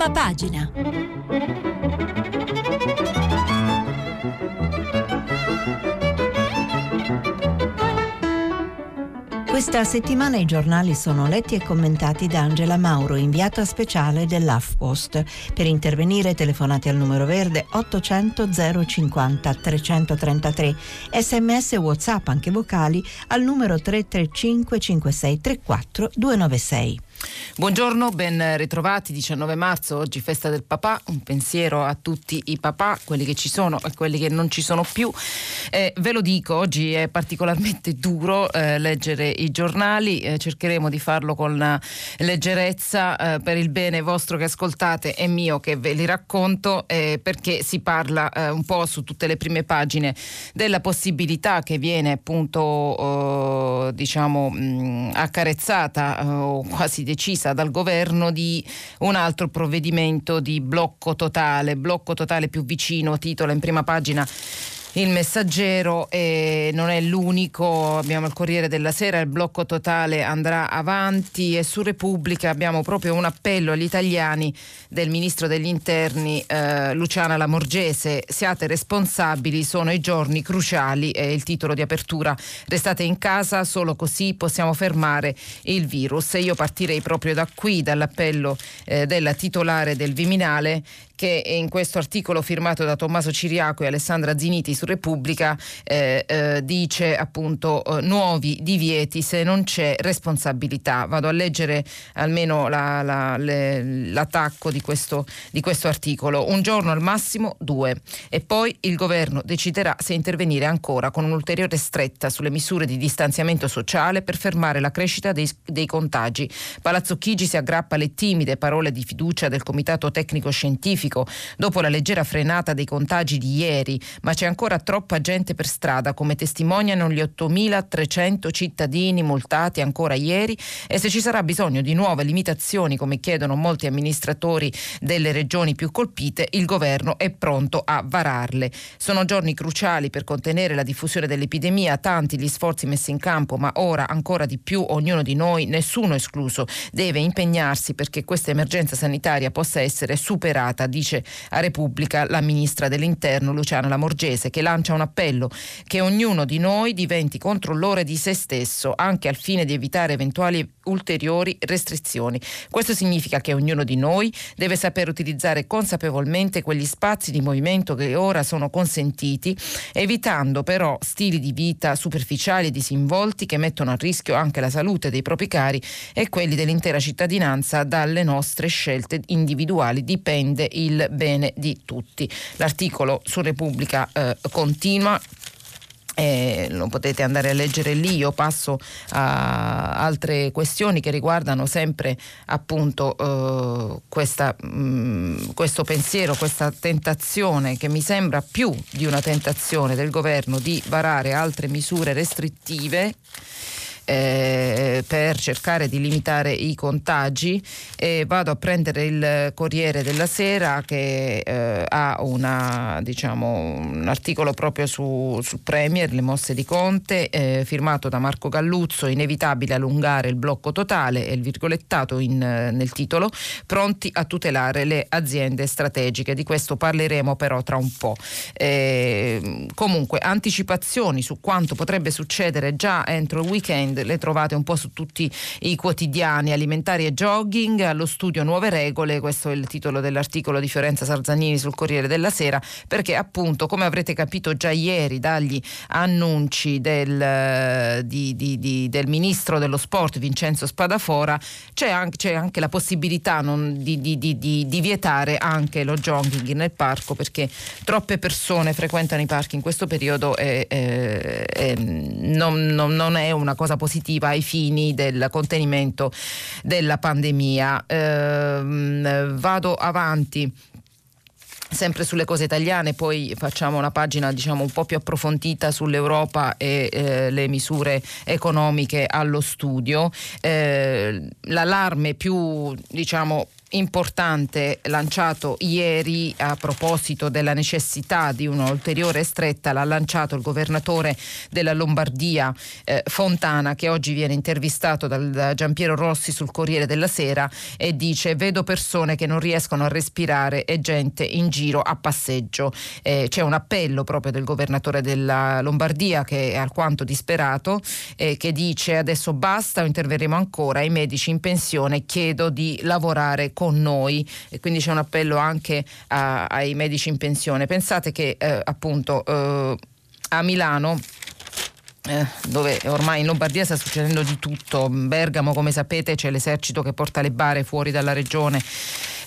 Prima pagina. Questa settimana i giornali sono letti e commentati da Angela Mauro, inviata speciale dell'AFPost. Per intervenire telefonate al numero verde 800 050 333, sms whatsapp anche vocali al numero 335 56 34 296. Buongiorno, ben ritrovati, 19 marzo, oggi festa del papà, un pensiero a tutti i papà, quelli che ci sono e quelli che non ci sono più. Eh, ve lo dico, oggi è particolarmente duro eh, leggere i giornali, eh, cercheremo di farlo con leggerezza eh, per il bene vostro che ascoltate e mio che ve li racconto, eh, perché si parla eh, un po' su tutte le prime pagine della possibilità che viene appunto diciamo mh, accarezzata o quasi decisa dal governo di un altro provvedimento di blocco totale, blocco totale più vicino, titola in prima pagina il messaggero eh, non è l'unico, abbiamo il Corriere della Sera, il blocco totale andrà avanti e su Repubblica abbiamo proprio un appello agli italiani del Ministro degli Interni eh, Luciana Lamorgese, siate responsabili, sono i giorni cruciali, è il titolo di apertura, restate in casa, solo così possiamo fermare il virus. E io partirei proprio da qui, dall'appello eh, della titolare del Viminale che in questo articolo firmato da Tommaso Ciriaco e Alessandra Ziniti su Repubblica eh, eh, dice appunto eh, nuovi divieti se non c'è responsabilità. Vado a leggere almeno la, la, le, l'attacco di questo, di questo articolo. Un giorno al massimo due e poi il governo deciderà se intervenire ancora con un'ulteriore stretta sulle misure di distanziamento sociale per fermare la crescita dei, dei contagi. Palazzo Chigi si aggrappa alle timide parole di fiducia del Comitato Tecnico Scientifico Pacifico dopo la leggera frenata dei contagi di ieri, ma c'è ancora troppa gente per strada, come testimoniano gli 8.300 cittadini multati ancora ieri e se ci sarà bisogno di nuove limitazioni, come chiedono molti amministratori delle regioni più colpite, il governo è pronto a vararle. Sono giorni cruciali per contenere la diffusione dell'epidemia, tanti gli sforzi messi in campo, ma ora ancora di più ognuno di noi, nessuno escluso, deve impegnarsi perché questa emergenza sanitaria possa essere superata dice a Repubblica la ministra dell'Interno Luciana Lamorgese, che lancia un appello che ognuno di noi diventi controllore di se stesso, anche al fine di evitare eventuali ulteriori restrizioni. Questo significa che ognuno di noi deve saper utilizzare consapevolmente quegli spazi di movimento che ora sono consentiti, evitando però stili di vita superficiali e disinvolti che mettono a rischio anche la salute dei propri cari e quelli dell'intera cittadinanza dalle nostre scelte individuali dipende il il bene di tutti. L'articolo su Repubblica eh, continua. Eh, lo potete andare a leggere lì, io passo a altre questioni che riguardano sempre appunto eh, questa, mh, mm, questo pensiero, questa tentazione che mi sembra più di una tentazione del governo di varare altre misure restrittive eh, per cercare di limitare i contagi e vado a prendere il Corriere della Sera che eh, ha una, diciamo, un articolo proprio su, sul Premier, le mosse di Conte, eh, firmato da Marco Galluzzo, inevitabile allungare il blocco totale, è il virgolettato in, nel titolo, pronti a tutelare le aziende strategiche. Di questo parleremo però tra un po'. Eh, comunque, anticipazioni su quanto potrebbe succedere già entro il weekend le trovate un po' su tutti i quotidiani alimentari e jogging, allo studio nuove regole, questo è il titolo dell'articolo di Fiorenza Sarzanini sul Corriere della Sera, perché appunto come avrete capito già ieri dagli annunci del, di, di, di, del ministro dello sport Vincenzo Spadafora c'è anche, c'è anche la possibilità non, di, vietare anche lo jogging nel parco perché troppe persone frequentano i parchi in questo periodo e, e, e non, non, non è una cosa positiva ai fini del contenimento della pandemia. Eh, vado avanti sempre sulle cose italiane, poi facciamo una pagina diciamo un po' più approfondita sull'Europa e eh, le misure economiche allo studio. Eh, l'allarme più diciamo importante lanciato ieri a proposito della necessità di un'ulteriore stretta, l'ha lanciato il governatore della Lombardia eh, Fontana che oggi viene intervistato dal, da Giampiero Rossi sul Corriere della Sera e dice vedo persone che non riescono a respirare e gente in giro a passeggio. Eh, c'è un appello proprio del governatore della Lombardia che è alquanto disperato eh, che dice adesso basta o interverremo ancora, i medici in pensione chiedo di lavorare con noi e quindi c'è un appello anche a, ai medici in pensione. Pensate che eh, appunto eh, a Milano eh, dove ormai in Lombardia sta succedendo di tutto. Bergamo, come sapete, c'è l'esercito che porta le bare fuori dalla regione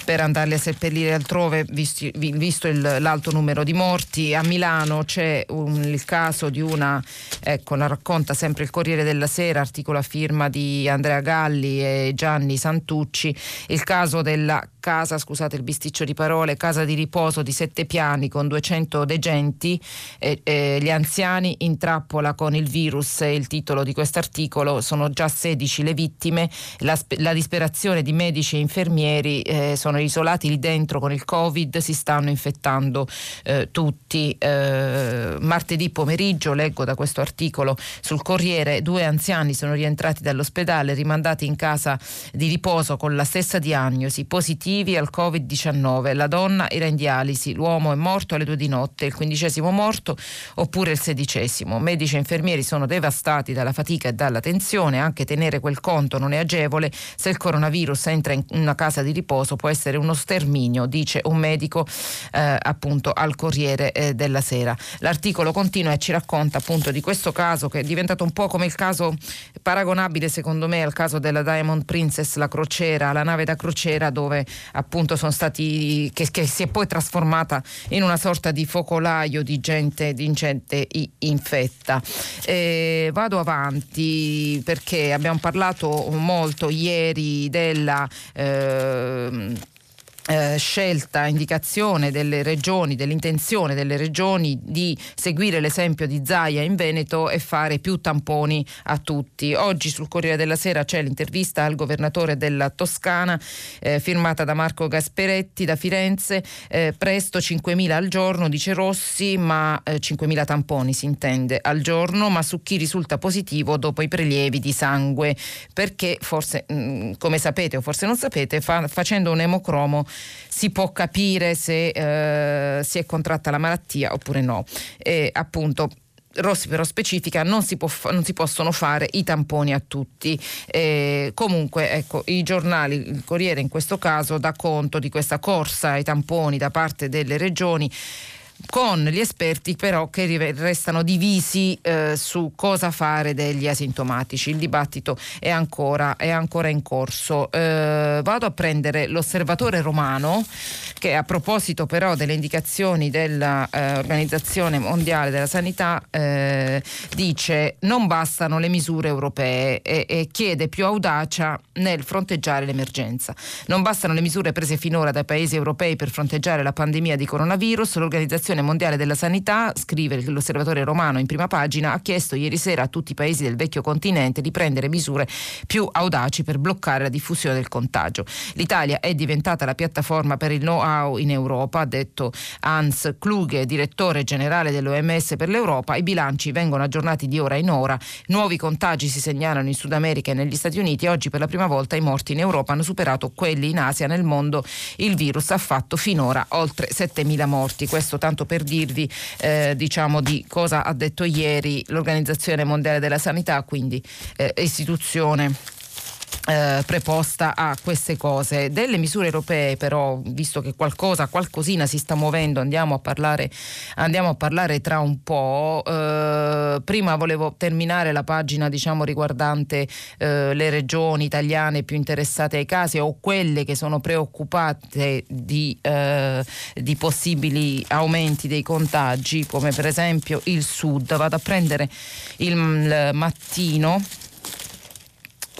per andarli a seppellire altrove, visto, visto il, l'alto numero di morti. A Milano c'è un, il caso di una, ecco, la racconta sempre il Corriere della Sera, articolo a firma di Andrea Galli e Gianni Santucci, il caso della casa, scusate il bisticcio di parole, casa di riposo di sette piani con 200 degenti, eh, eh, gli anziani in trappola con il virus, il titolo di quest'articolo, sono già 16 le vittime, la, la disperazione di medici e infermieri, eh, sono isolati lì dentro con il Covid, si stanno infettando eh, tutti. Eh, martedì pomeriggio, leggo da questo articolo sul Corriere, due anziani sono rientrati dall'ospedale, rimandati in casa di riposo con la stessa diagnosi, positivi positivi al Covid-19. La donna era in dialisi, l'uomo è morto alle due di notte, il quindicesimo morto oppure il sedicesimo. Medici e infermieri sono devastati dalla fatica e dalla tensione, anche tenere quel conto non è agevole. Se il coronavirus entra in una casa di riposo può essere uno sterminio, dice un medico eh, appunto al Corriere eh, della Sera. L'articolo continua e ci racconta appunto di questo caso che è diventato un po' come il caso paragonabile secondo me al caso della Diamond Princess, la crociera, la nave da crociera dove appunto sono stati che, che, si è poi trasformata in una sorta di focolaio di gente, di gente infetta. Eh, vado avanti perché abbiamo parlato molto ieri della eh, eh, scelta, indicazione delle regioni, dell'intenzione delle regioni di seguire l'esempio di Zaia in Veneto e fare più tamponi a tutti. Oggi sul Corriere della Sera c'è l'intervista al governatore della Toscana eh, firmata da Marco Gasperetti da Firenze, eh, presto 5.000 al giorno, dice Rossi, ma 5.000 eh, tamponi si intende al giorno, ma su chi risulta positivo dopo i prelievi di sangue, perché forse, mh, mm, come sapete o forse non sapete, fa, facendo un emocromo si può capire se eh, si è contratta la malattia oppure no. E appunto Rossi però specifica non si, può, non si, possono fare i tamponi a tutti. Eh, comunque ecco, i giornali, il Corriere in questo caso dà conto di questa corsa ai tamponi da parte delle regioni con gli esperti però che restano divisi eh, su cosa fare degli asintomatici. Il dibattito è ancora, è ancora in corso. Eh, vado a prendere l'osservatore romano che a proposito però delle indicazioni dell'Organizzazione eh, Mondiale della Sanità eh, dice non bastano le misure europee e, e chiede più audacia nel fronteggiare l'emergenza. Non bastano le misure prese finora dai paesi europei per fronteggiare la pandemia di coronavirus. L'Organizzazione l'Organizzazione Mondiale della Sanità, scrive l'osservatore romano in prima pagina, ha chiesto ieri sera a tutti i paesi del vecchio continente di prendere misure più audaci per bloccare la diffusione del contagio. L'Italia è diventata la piattaforma per il know-how in Europa, ha detto Hans Kluge, direttore generale dell'OMS per l'Europa. I bilanci vengono aggiornati di ora in ora. Nuovi contagi si segnalano in Sud America e negli Stati Uniti. Oggi per la prima volta i morti in Europa hanno superato quelli in Asia. Nel mondo il virus ha fatto finora oltre 7.000 morti. Questo tanto tanto per dirvi eh, diciamo di cosa ha detto ieri l'Organizzazione Mondiale della Sanità, quindi eh, istituzione eh, preposta a queste cose. Delle misure europee però, visto che qualcosa, qualcosina si sta muovendo, andiamo a parlare, andiamo a parlare tra un po'. Eh, prima volevo terminare la pagina diciamo, riguardante eh, le regioni italiane più interessate ai casi o quelle che sono preoccupate di, eh, di possibili aumenti dei contagi, come per esempio il sud. Vado a prendere il, il mattino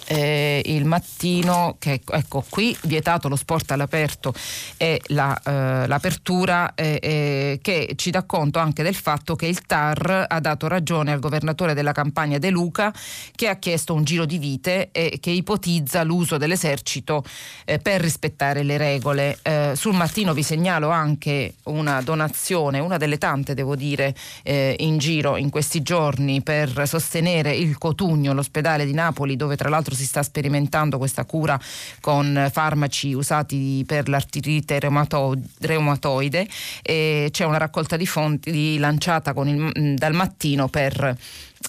eh, il mattino che ecco qui vietato lo sport all'aperto e la, eh, l'apertura eh, eh, che ci dà conto anche del fatto che il TAR ha dato ragione al governatore della campagna De Luca che ha chiesto un giro di vite e che ipotizza l'uso dell'esercito eh, per rispettare le regole. Eh, sul mattino vi segnalo anche una donazione, una delle tante devo dire in giro in questi giorni per sostenere il Cotugno, l'ospedale di Napoli dove tra l'altro si sta sperimentando questa cura con farmaci usati per l'artrite reumatoide e c'è una raccolta di fondi lanciata il, dal mattino per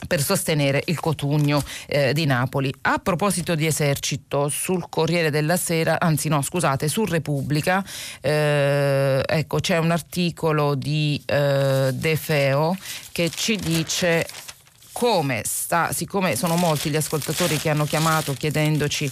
per sostenere il Cotugno eh, di Napoli. A proposito di esercito, sul Corriere della Sera, anzi no, scusate, su Repubblica, eh, ecco, c'è un articolo di eh, De Feo che ci dice come sta, siccome sono molti gli ascoltatori che hanno chiamato chiedendoci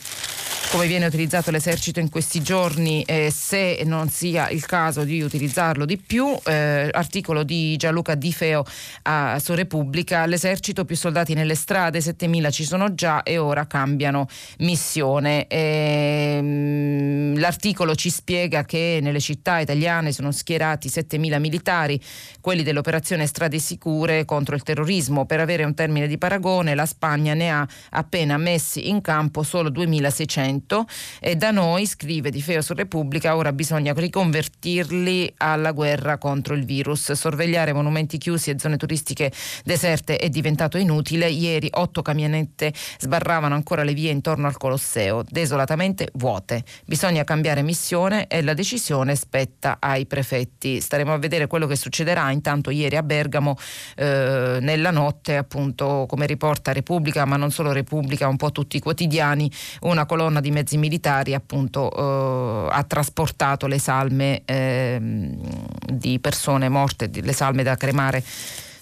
come viene utilizzato l'esercito in questi giorni e se non sia il caso di utilizzarlo di più. Eh, articolo di Gianluca Di Feo a, su Repubblica, l'esercito più soldati nelle strade, 7.000 ci sono già e ora cambiano missione. E, ehm, l'articolo ci spiega che nelle città italiane sono schierati 7.000 militari, quelli dell'operazione Strade Sicure contro il terrorismo. Per avere un termine di paragone, la Spagna ne ha appena messi in campo solo 2.600 momento e da noi, scrive Di Feo su Repubblica, ora bisogna riconvertirli alla guerra contro il virus. Sorvegliare monumenti chiusi e zone turistiche deserte è diventato inutile. Ieri otto camionette sbarravano ancora le vie intorno al Colosseo, desolatamente vuote. Bisogna cambiare missione e la decisione spetta ai prefetti. Staremo a vedere quello che succederà. Intanto ieri a Bergamo eh, nella notte, appunto, come riporta Repubblica, ma non solo Repubblica, un po' tutti i quotidiani, una colonna di mezzi militari appunto eh, ha trasportato le salme eh, di persone morte, le salme da cremare,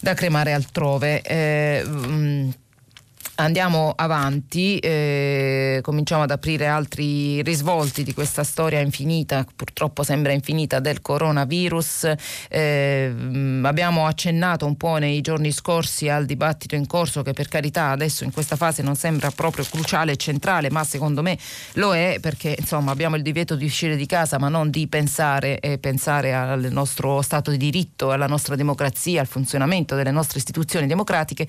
da cremare altrove. Eh, mh, Andiamo avanti, eh, cominciamo ad aprire altri risvolti di questa storia infinita, purtroppo sembra infinita, del coronavirus. Eh, abbiamo accennato un po' nei giorni scorsi al dibattito in corso che per carità adesso in questa fase non sembra proprio cruciale e centrale, ma secondo me lo è perché insomma abbiamo il divieto di uscire di casa ma non di pensare e pensare al nostro Stato di diritto, alla nostra democrazia, al funzionamento delle nostre istituzioni democratiche.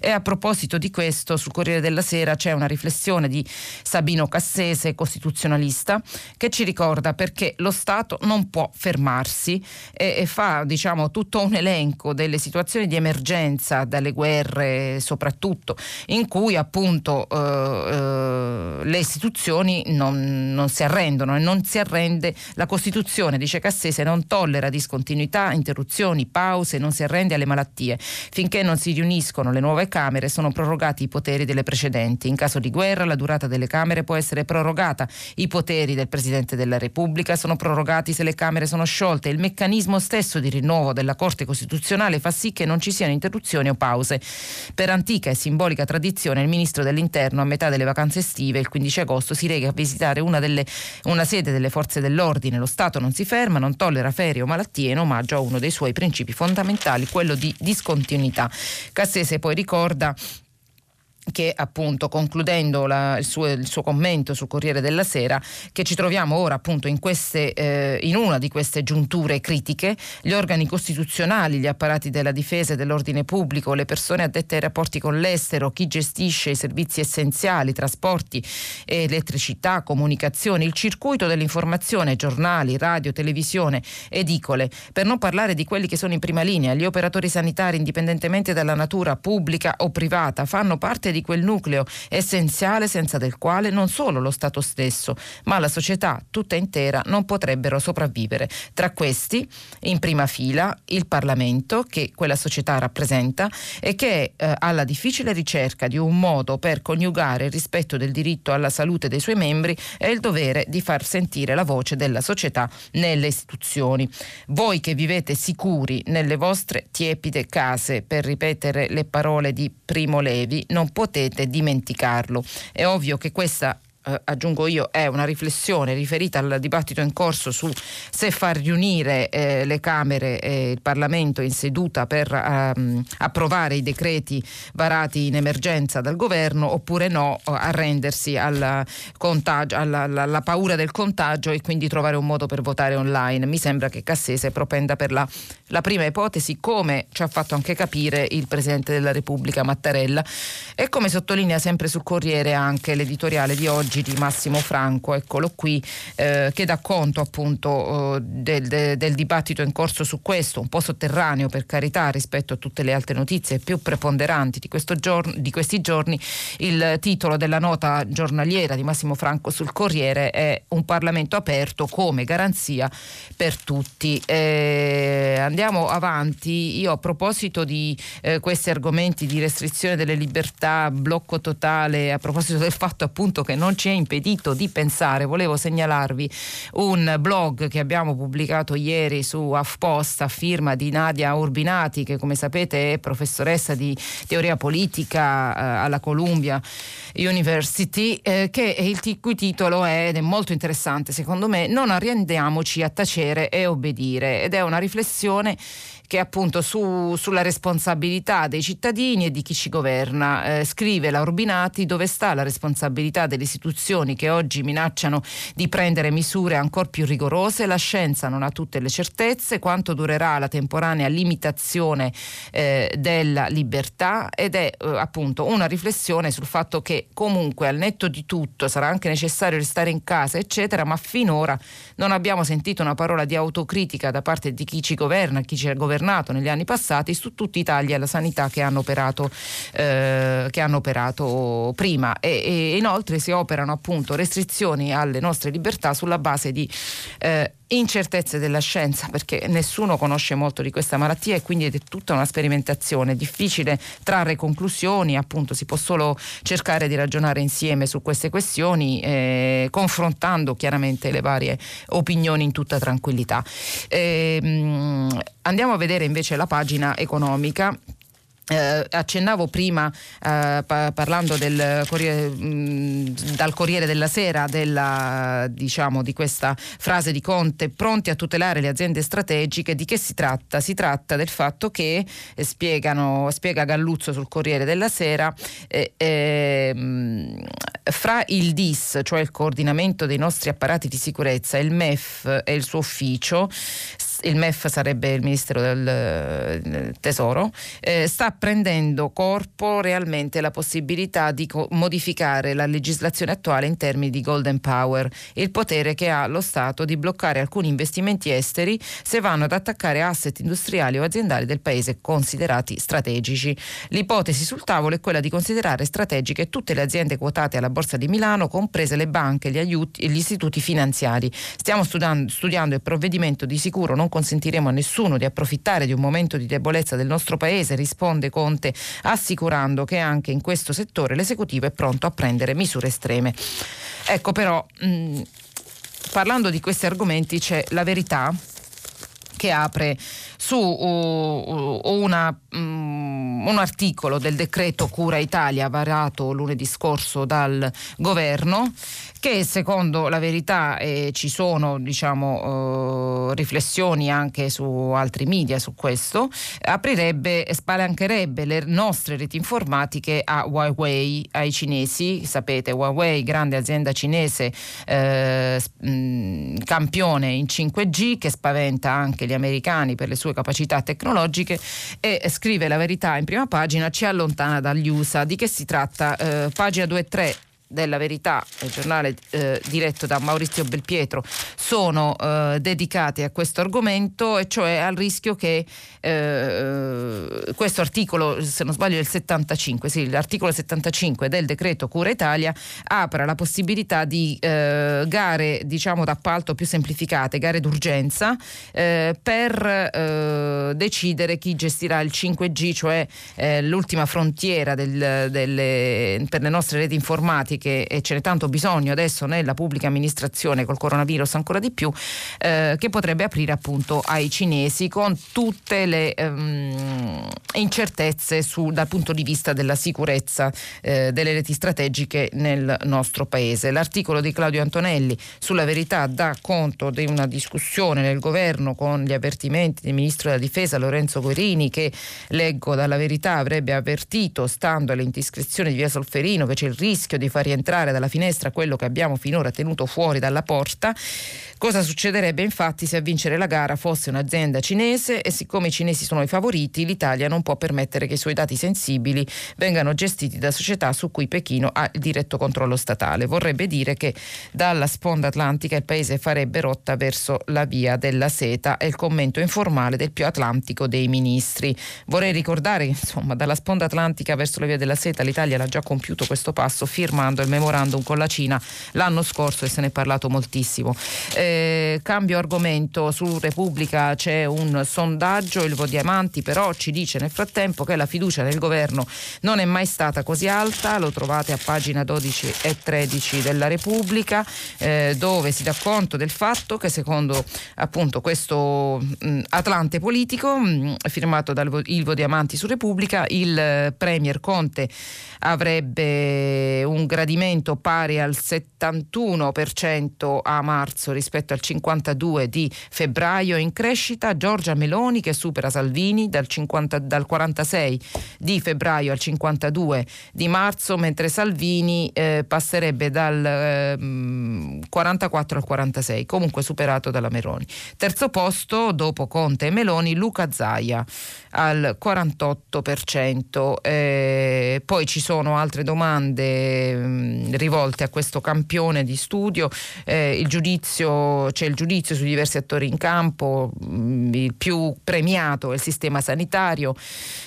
E a proposito di questo questo sul Corriere della Sera c'è una riflessione di Sabino Cassese, costituzionalista, che ci ricorda perché lo Stato non può fermarsi e, e fa diciamo, tutto un elenco delle situazioni di emergenza, dalle guerre soprattutto, in cui appunto eh, eh, le istituzioni non, non si arrendono e non si arrende la Costituzione, dice Cassese, non tollera discontinuità, interruzioni, pause, non si arrende alle malattie. Finché non si riuniscono le nuove Camere sono prorogati i poteri delle precedenti. In caso di guerra la durata delle Camere può essere prorogata. I poteri del Presidente della Repubblica sono prorogati se le Camere sono sciolte. Il meccanismo stesso di rinnovo della Corte Costituzionale fa sì che non ci siano interruzioni o pause. Per antica e simbolica tradizione il Ministro dell'Interno a metà delle vacanze estive, il 15 agosto, si rega a visitare una, delle, una sede delle forze dell'ordine. Lo Stato non si ferma, non tollera ferie o malattie in omaggio a uno dei suoi principi fondamentali, quello di discontinuità. Cassese poi ricorda che appunto concludendo la, il, suo, il, suo, commento sul Corriere della Sera che ci troviamo ora appunto in, queste, eh, in, una di queste giunture critiche gli organi costituzionali, gli apparati della difesa e dell'ordine pubblico, le persone addette ai rapporti con l'estero, chi gestisce i servizi essenziali, trasporti, elettricità, comunicazioni, il circuito dell'informazione, giornali, radio, televisione, edicole, per non parlare di quelli che sono in prima linea, gli operatori sanitari indipendentemente dalla natura pubblica o privata fanno parte parte di quel nucleo essenziale senza del quale non solo lo Stato stesso, ma la società tutta intera non potrebbero sopravvivere. Tra questi, in prima fila, il Parlamento, che quella società rappresenta e che eh, ha la difficile ricerca di un modo per coniugare il rispetto del diritto alla salute dei suoi membri e il dovere di far sentire la voce della società nelle istituzioni. Voi che vivete sicuri nelle vostre tiepide case, per ripetere le parole di Primo Levi, non potete dimenticarlo. È ovvio che questa eh, aggiungo io, è una riflessione riferita al dibattito in corso su se far riunire eh, le Camere e il Parlamento in seduta per ehm, approvare i decreti varati in emergenza dal governo oppure no, arrendersi alla, contagio, alla, alla, alla paura del contagio e quindi trovare un modo per votare online. Mi sembra che Cassese propenda per la, la prima ipotesi, come ci ha fatto anche capire il Presidente della Repubblica Mattarella e come sottolinea sempre sul Corriere anche l'editoriale di oggi oggi di Massimo Franco, eccolo qui, eh, che dà conto appunto eh, del, de, del, dibattito in corso su questo, un po' sotterraneo per carità rispetto a tutte le altre notizie più preponderanti di, giorno, di questi giorni. Il titolo della nota giornaliera di Massimo Franco sul Corriere è Un Parlamento aperto come garanzia per tutti. Eh, andiamo avanti. Io a proposito di eh, questi argomenti di restrizione delle libertà, blocco totale, a proposito del fatto appunto che non ci è impedito di pensare. Volevo segnalarvi un blog che abbiamo pubblicato ieri su HuffPost a firma di Nadia Urbinati, che come sapete è professoressa di teoria politica eh, alla Columbia University, eh, che il cui titolo è, ed è molto interessante secondo me, Non arrendiamoci a tacere e obbedire. Ed è una riflessione che appunto su, sulla responsabilità dei cittadini e di chi ci governa. Eh, scrive la Urbinati dove sta la responsabilità delle istituzioni che oggi minacciano di prendere misure ancora più rigorose. La scienza non ha tutte le certezze, quanto durerà la temporanea limitazione eh, della libertà ed è eh, appunto una riflessione sul fatto che comunque al netto di tutto sarà anche necessario restare in casa, eccetera, ma finora non abbiamo sentito una parola di autocritica da parte di chi ci governa, chi ci ha governato governato negli anni passati su tutti i tagli alla sanità che hanno operato, eh, che hanno operato prima. E, e, inoltre si operano appunto restrizioni alle nostre libertà sulla base di eh, incertezze della scienza perché nessuno conosce molto di questa malattia e quindi è tutta una sperimentazione, è difficile trarre conclusioni, appunto si può solo cercare di ragionare insieme su queste questioni eh, confrontando chiaramente le varie opinioni in tutta tranquillità. Eh, andiamo a vedere invece la pagina economica eh, accennavo prima eh, pa- parlando del Corriere, mh, dal Corriere della Sera della, diciamo, di questa frase di Conte pronti a tutelare le aziende strategiche di che si tratta? Si tratta del fatto che eh, spiegano, spiega Galluzzo sul Corriere della Sera eh, ehm, fra il DIS cioè il coordinamento dei nostri apparati di sicurezza il MEF e il suo ufficio il MEF sarebbe il Ministero del eh, Tesoro, eh, sta prendendo corpo realmente la possibilità di co- modificare la legislazione attuale in termini di golden power, il potere che ha lo Stato di bloccare alcuni investimenti esteri se vanno ad attaccare asset industriali o aziendali del paese considerati strategici. L'ipotesi sul tavolo è quella di considerare strategiche tutte le aziende quotate alla Borsa di Milano, comprese le banche, gli aiuti e gli istituti finanziari. Stiamo studiando, studiando il provvedimento di sicuro non consentiremo a nessuno di approfittare di un momento di debolezza del nostro Paese, risponde Conte, assicurando che anche in questo settore l'esecutivo è pronto a prendere misure estreme. Ecco però, mh, parlando di questi argomenti c'è la verità che apre su uh, una, um, un articolo del decreto Cura Italia varato lunedì scorso dal governo che secondo la verità eh, ci sono diciamo, eh, riflessioni anche su altri media su questo, aprirebbe e spalancherebbe le nostre reti informatiche a Huawei, ai cinesi, sapete Huawei, grande azienda cinese, eh, campione in 5G che spaventa anche gli americani per le sue capacità tecnologiche e scrive la verità in prima pagina, ci allontana dagli USA. Di che si tratta? Eh, pagina 2 e 3 della Verità, il giornale eh, diretto da Maurizio Belpietro, sono eh, dedicati a questo argomento e cioè al rischio che eh, questo articolo, se non sbaglio il 75, sì, l'articolo 75 del decreto Cura Italia apra la possibilità di eh, gare diciamo d'appalto più semplificate, gare d'urgenza eh, per eh, decidere chi gestirà il 5G, cioè l'ultima frontiera del, delle, per le nostre reti informatiche che ce n'è tanto bisogno adesso nella pubblica amministrazione col coronavirus ancora di più, eh, che potrebbe aprire appunto ai cinesi con tutte le ehm, incertezze su, dal punto di vista della sicurezza eh, delle reti strategiche nel nostro paese. L'articolo di Claudio Antonelli sulla verità dà conto di una discussione nel governo con gli avvertimenti del ministro della difesa Lorenzo Guerini che leggo dalla verità avrebbe avvertito stando alle indiscrezioni di via Solferino che c'è il rischio di far rientrare dalla finestra quello che abbiamo finora tenuto fuori dalla porta. Cosa succederebbe infatti se a vincere la gara fosse un'azienda cinese e siccome i cinesi sono i favoriti l'Italia non può permettere che i suoi dati sensibili vengano gestiti da società su cui Pechino ha il diretto controllo statale. Vorrebbe dire che dalla sponda atlantica il paese farebbe rotta verso la via della seta, è il commento informale del più atlantico dei ministri. Vorrei ricordare che insomma dalla sponda atlantica verso la via della seta l'Italia l'ha già compiuto questo passo firmando il memorandum con la Cina l'anno scorso e se ne è parlato moltissimo. Eh, cambio argomento, su Repubblica c'è un sondaggio, il Vodiamanti però ci dice nel frattempo che la fiducia nel governo non è mai stata così alta, lo trovate a pagina 12 e 13 della Repubblica, eh, dove si dà conto del fatto che secondo appunto questo mh, Atlante politico mh, firmato dal Ilvo Diamanti su Repubblica, il eh, Premier Conte avrebbe un gradimento pari al 71% a marzo rispetto rispetto al 52 di febbraio in crescita, Giorgia Meloni che supera Salvini dal, 50, dal 46 di febbraio al 52 di marzo, mentre Salvini eh, passerebbe dal eh, 44 al 46, comunque superato dalla Meloni. Terzo posto, dopo Conte e Meloni, Luca Zaia al 48%. Eh, poi ci sono altre domande mh, mm, rivolte a questo campione di studio, eh, il giudizio, c'è il giudizio su diversi attori in campo, mh, mm, il più premiato è il sistema sanitario,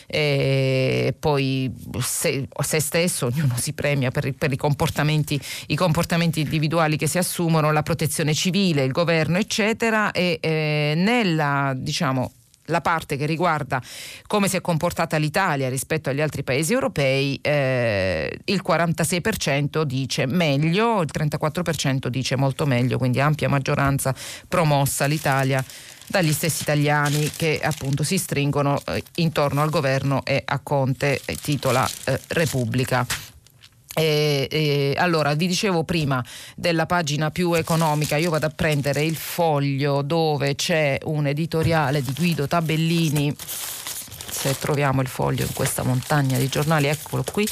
eh, poi se, se, stesso ognuno si premia per, per i, comportamenti, i, comportamenti, individuali che si assumono, la protezione civile, il governo eccetera. E eh, nella diciamo la parte che riguarda come si è comportata l'Italia rispetto agli altri paesi europei, eh, il 46% dice meglio, il 34% dice molto meglio, quindi ampia maggioranza promossa l'Italia dagli stessi italiani che appunto si stringono eh, intorno al governo e a Conte, eh, titola eh, Repubblica. E, e, allora, vi dicevo prima della pagina più economica, io vado a prendere il foglio dove c'è un editoriale di Guido Tabellini, se troviamo il foglio in questa montagna di giornali, eccolo qui.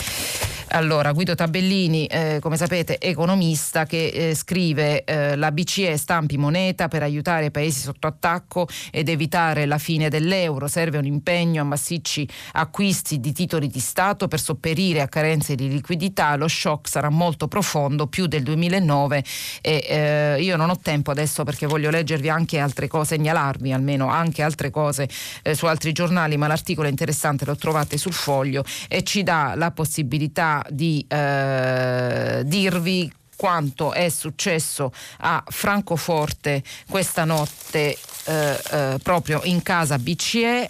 Allora, Guido Tabellini, eh, come sapete, economista che eh, scrive eh, la BCE stampi moneta per aiutare i paesi sotto attacco ed evitare la fine dell'euro. Serve un impegno a massicci acquisti di titoli di Stato per sopperire a carenze di liquidità. Lo shock sarà molto profondo, più del 2009 e eh, io non ho tempo adesso perché voglio leggervi anche altre cose, segnalarvi almeno anche altre cose eh, su altri giornali, ma l'articolo è interessante, lo trovate sul foglio e ci dà la possibilità di eh, dirvi quanto è successo a Francoforte questa notte eh, eh, proprio in casa BCE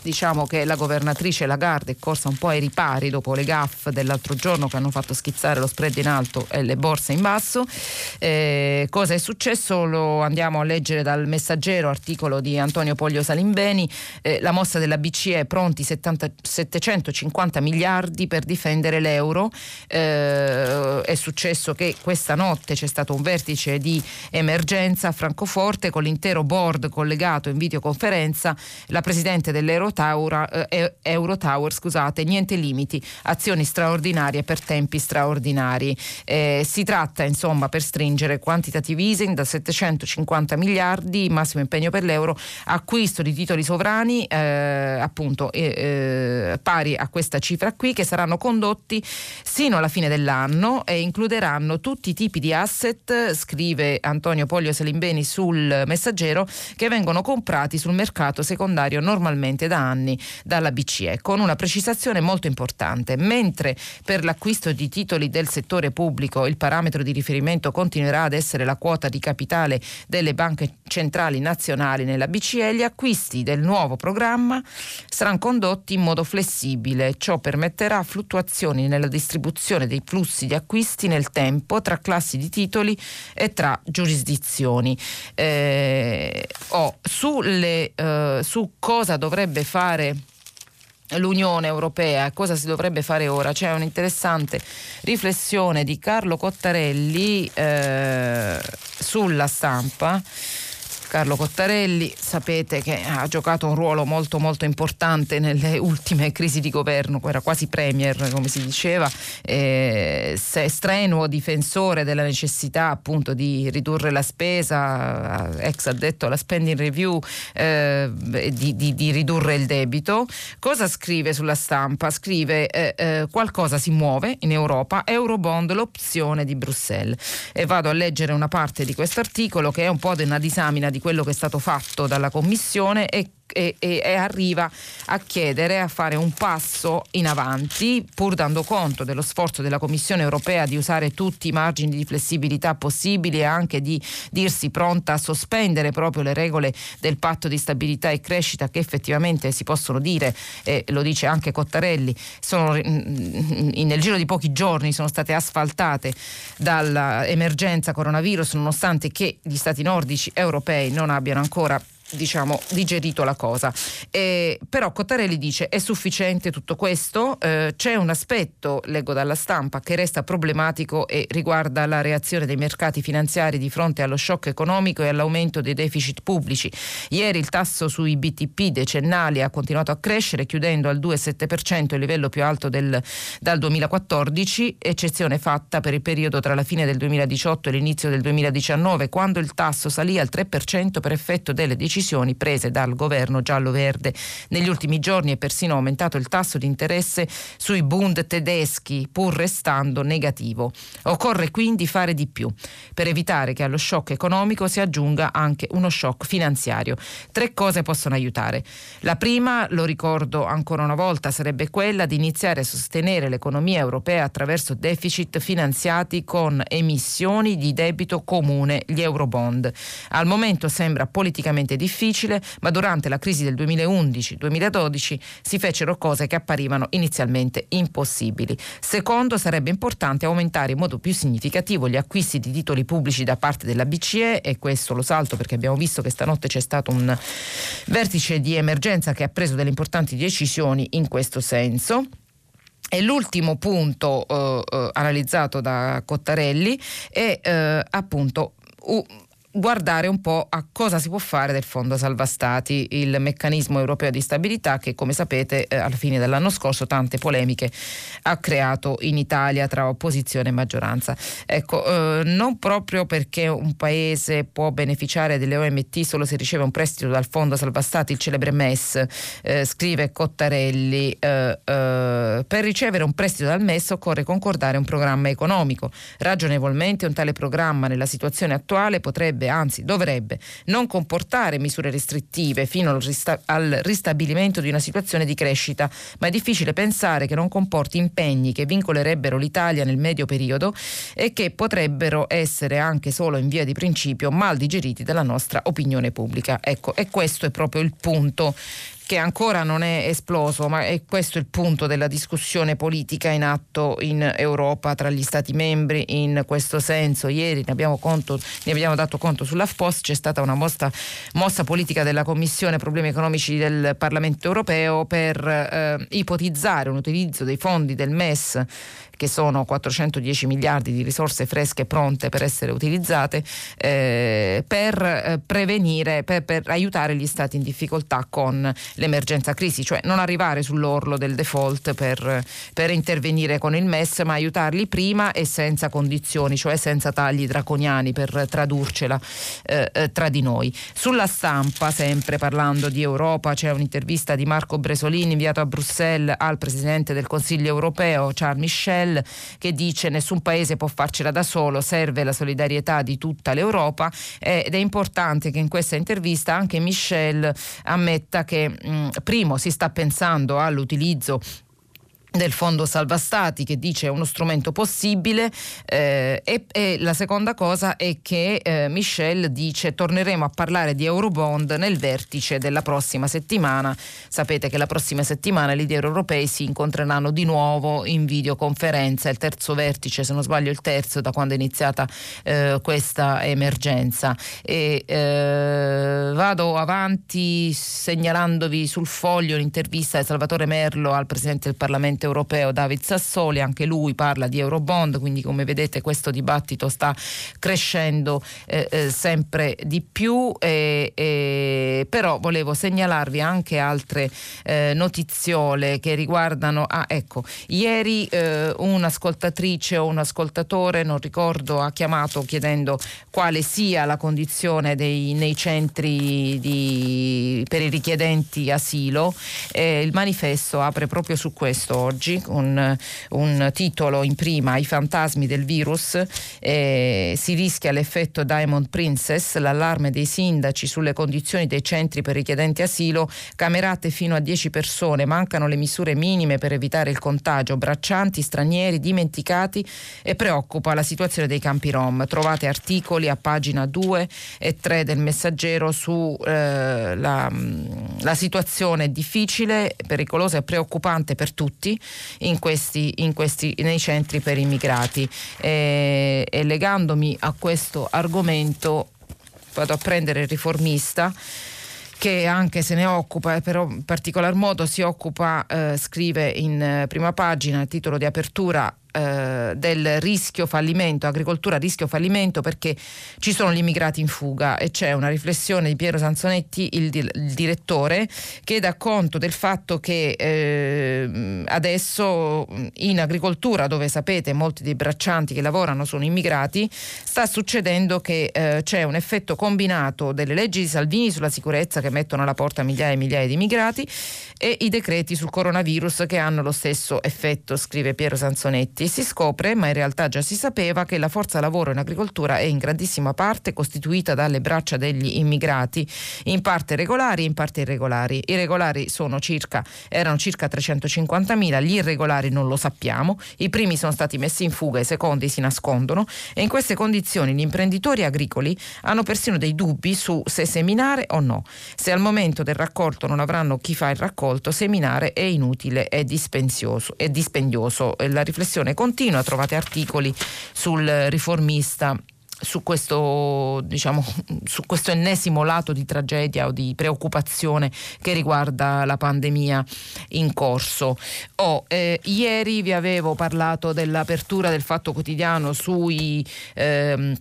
diciamo che la governatrice Lagarde è corsa un po' ai ripari dopo le gaff dell'altro giorno che hanno fatto schizzare lo spread in alto e le borse in basso. Eh, cosa è successo? Lo andiamo a leggere dal messaggero, articolo di Antonio Poglio Salimbeni. Eh, la mossa della BCE pronti 70, 750 miliardi per difendere l'euro. Eh, è successo che questa notte c'è stato un vertice di emergenza a Francoforte con l'intero board collegato in videoconferenza. La presidente dell'Euro Eurotower, eh, Eurotower scusate, niente limiti, azioni straordinarie per tempi straordinari. Eh, si tratta insomma per stringere quantitative easing da 750 miliardi, massimo impegno per l'euro, acquisto di titoli sovrani eh, appunto eh, pari a questa cifra qui che saranno condotti sino alla fine dell'anno e includeranno tutti i tipi di asset, scrive Antonio Poglio Salimbeni sul messaggero, che vengono comprati sul mercato secondario normalmente da anni dalla BCE, con una precisazione molto importante. Mentre per l'acquisto di titoli del settore pubblico il parametro di riferimento continuerà ad essere la quota di capitale delle banche centrali nazionali nella BCE, gli acquisti del nuovo programma saranno condotti in modo flessibile. Ciò permetterà fluttuazioni nella distribuzione dei flussi di acquisti nel tempo tra classi di titoli e tra giurisdizioni. Eh, oh, sulle, eh, su cosa dovrebbe fare l'Unione Europea, cosa si dovrebbe fare ora? C'è un'interessante riflessione di Carlo Cottarelli eh, sulla stampa Carlo Cottarelli, sapete che ha giocato un ruolo molto molto importante nelle ultime crisi di governo, era quasi premier come si diceva, eh, strenuo difensore della necessità appunto di ridurre la spesa, ex ha detto la spending review, eh, di, di, di, ridurre il debito. Cosa scrive sulla stampa? Scrive eh, eh qualcosa si muove in Europa, Eurobond l'opzione di Bruxelles. E vado a leggere una parte di questo articolo che è un po' di una disamina di quello che è stato fatto dalla Commissione e e, e, e, arriva a chiedere a fare un passo in avanti pur dando conto dello sforzo della Commissione europea di usare tutti i margini di flessibilità possibili e anche di dirsi pronta a sospendere proprio le regole del patto di stabilità e crescita che effettivamente si possono dire, e lo dice anche Cottarelli, sono, nel giro di pochi giorni sono state asfaltate dall'emergenza coronavirus nonostante che gli stati nordici europei non abbiano ancora diciamo, digerito la cosa. Eh, però Cottarelli dice è sufficiente tutto questo? Eh, c'è un aspetto, leggo dalla stampa, che resta problematico e riguarda la reazione dei mercati finanziari di fronte allo shock economico e all'aumento dei deficit pubblici. Ieri il tasso sui BTP decennali ha continuato a crescere chiudendo al 2,7% il livello più alto del, dal 2014, eccezione fatta per il periodo tra la fine del 2018 e l'inizio del 2019 quando il tasso salì al 3% per effetto delle decisioni decisioni prese dal governo giallo-verde. Negli ultimi giorni è persino aumentato il tasso di interesse sui Bund tedeschi, pur restando negativo. Occorre quindi fare di più per evitare che allo shock economico si aggiunga anche uno shock finanziario. Tre cose possono aiutare. La prima, lo ricordo ancora una volta, sarebbe quella di iniziare a sostenere l'economia europea attraverso deficit finanziati con emissioni di debito comune, gli eurobond. Al momento sembra politicamente difficile difficile, ma durante la crisi del 2011-2012 si fecero cose che apparivano inizialmente impossibili. Secondo, sarebbe importante aumentare in modo più significativo gli acquisti di titoli pubblici da parte della BCE e questo lo salto perché abbiamo visto che stanotte c'è stato un vertice di emergenza che ha preso delle importanti decisioni in questo senso. E l'ultimo punto eh, eh, analizzato da Cottarelli è eh, appunto uh, guardare un po' a cosa si può fare del Fondo Salva Stati, il meccanismo europeo di stabilità che come sapete eh, alla fine dell'anno scorso tante polemiche ha creato in Italia tra opposizione e maggioranza. Ecco, eh, non proprio perché un paese può beneficiare delle OMT solo se riceve un prestito dal Fondo Salva Stati, il celebre MES, eh, scrive Cottarelli, eh, eh, per ricevere un prestito dal MES occorre concordare un programma economico. Ragionevolmente un tale programma nella situazione attuale potrebbe potrebbe, anzi dovrebbe, non comportare misure restrittive fino al, rista- al ristabilimento di una situazione di crescita, ma è difficile pensare che non comporti impegni che vincolerebbero l'Italia nel medio periodo e che potrebbero essere anche solo in via di principio mal digeriti dalla nostra opinione pubblica. Ecco, e questo è proprio il punto che ancora non è esploso, ma è questo il punto della discussione politica in atto in Europa tra gli Stati membri in questo senso. Ieri ne abbiamo, conto, ne abbiamo dato conto sull'AFPOS, c'è stata una mossa, mossa, politica della Commissione Problemi Economici del Parlamento Europeo per eh, ipotizzare un utilizzo dei fondi del MES che sono 410 miliardi di risorse fresche pronte per essere utilizzate eh, per eh, prevenire, per, per, aiutare gli stati in difficoltà con l'emergenza crisi, cioè non arrivare sull'orlo del default per, per intervenire con il MES, ma aiutarli prima e senza condizioni, cioè senza tagli draconiani per tradurcela eh, eh tra di noi. Sulla stampa, sempre parlando di Europa, c'è un'intervista di Marco Bresolini inviato a Bruxelles al Presidente del Consiglio europeo, Charles Michel, Michel che dice nessun paese può farcela da solo, serve la solidarietà di tutta l'Europa. Ed è importante che in questa intervista anche Michel ammetta che mh, primo si sta pensando all'utilizzo del fondo salva stati che dice è uno strumento possibile eh, e, e, la seconda cosa è che eh, Michel dice torneremo a parlare di Eurobond nel vertice della prossima settimana. Sapete che la prossima settimana i leader europei si incontreranno di nuovo in videoconferenza. Il terzo vertice se non sbaglio il terzo da quando è iniziata eh, questa emergenza. E eh, vado avanti segnalandovi sul foglio l'intervista di Salvatore Merlo al Presidente del Parlamento Presidente europeo David Sassoli, anche lui parla di Eurobond, quindi come vedete questo dibattito sta crescendo eh, eh, sempre di più, eh, però volevo segnalarvi anche altre eh, notiziole che riguardano, ah ecco, ieri eh, un'ascoltatrice o un ascoltatore, non ricordo, ha chiamato chiedendo quale sia la condizione dei, nei centri di, per i richiedenti asilo. il manifesto apre proprio su questo oggi con un titolo in prima I fantasmi del virus eh, si rischia l'effetto Diamond Princess l'allarme dei sindaci sulle condizioni dei centri per richiedenti asilo camerate fino a 10 persone. Mancano le misure minime per evitare il contagio braccianti stranieri dimenticati e preoccupa la situazione dei campi rom. Trovate articoli a pagina 2 e 3 del messaggero su eh, la situazione difficile pericolosa e preoccupante per tutti in questi, in questi, nei centri per immigrati. E, e legandomi a questo argomento vado a prendere il riformista che anche se ne occupa, però in particolar modo si occupa, eh, scrive in eh, prima pagina, titolo di apertura, eh, del rischio fallimento, agricoltura rischio fallimento perché ci sono gli immigrati in fuga. E c'è una riflessione di Piero Sanzonetti, il, il direttore, che dà conto del fatto che eh, adesso in agricoltura, dove sapete molti dei braccianti che lavorano sono immigrati, sta succedendo che eh, c'è un effetto combinato delle leggi di Salvini sulla sicurezza che mettono alla porta migliaia e migliaia di immigrati e i decreti sul coronavirus che hanno lo stesso effetto, scrive Piero Sanzonetti infatti si scopre, ma in realtà già si sapeva, che la forza lavoro in agricoltura è in grandissima parte costituita dalle braccia degli immigrati, in parte regolari e in parte irregolari. I regolari circa, erano circa 350.000, gli irregolari non lo sappiamo, i primi sono stati messi in fuga, i secondi si nascondono e in queste condizioni gli imprenditori agricoli hanno persino dei dubbi su se seminare o no. Se al momento del raccolto non avranno chi fa il raccolto, seminare è inutile e dispendioso. È dispendioso. La riflessione discussione continua, trovate articoli sul riformista su questo, diciamo, su questo ennesimo lato di tragedia o di preoccupazione che riguarda la pandemia in corso. Oh, eh, ieri vi avevo parlato dell'apertura del Fatto Quotidiano sui... Ehm,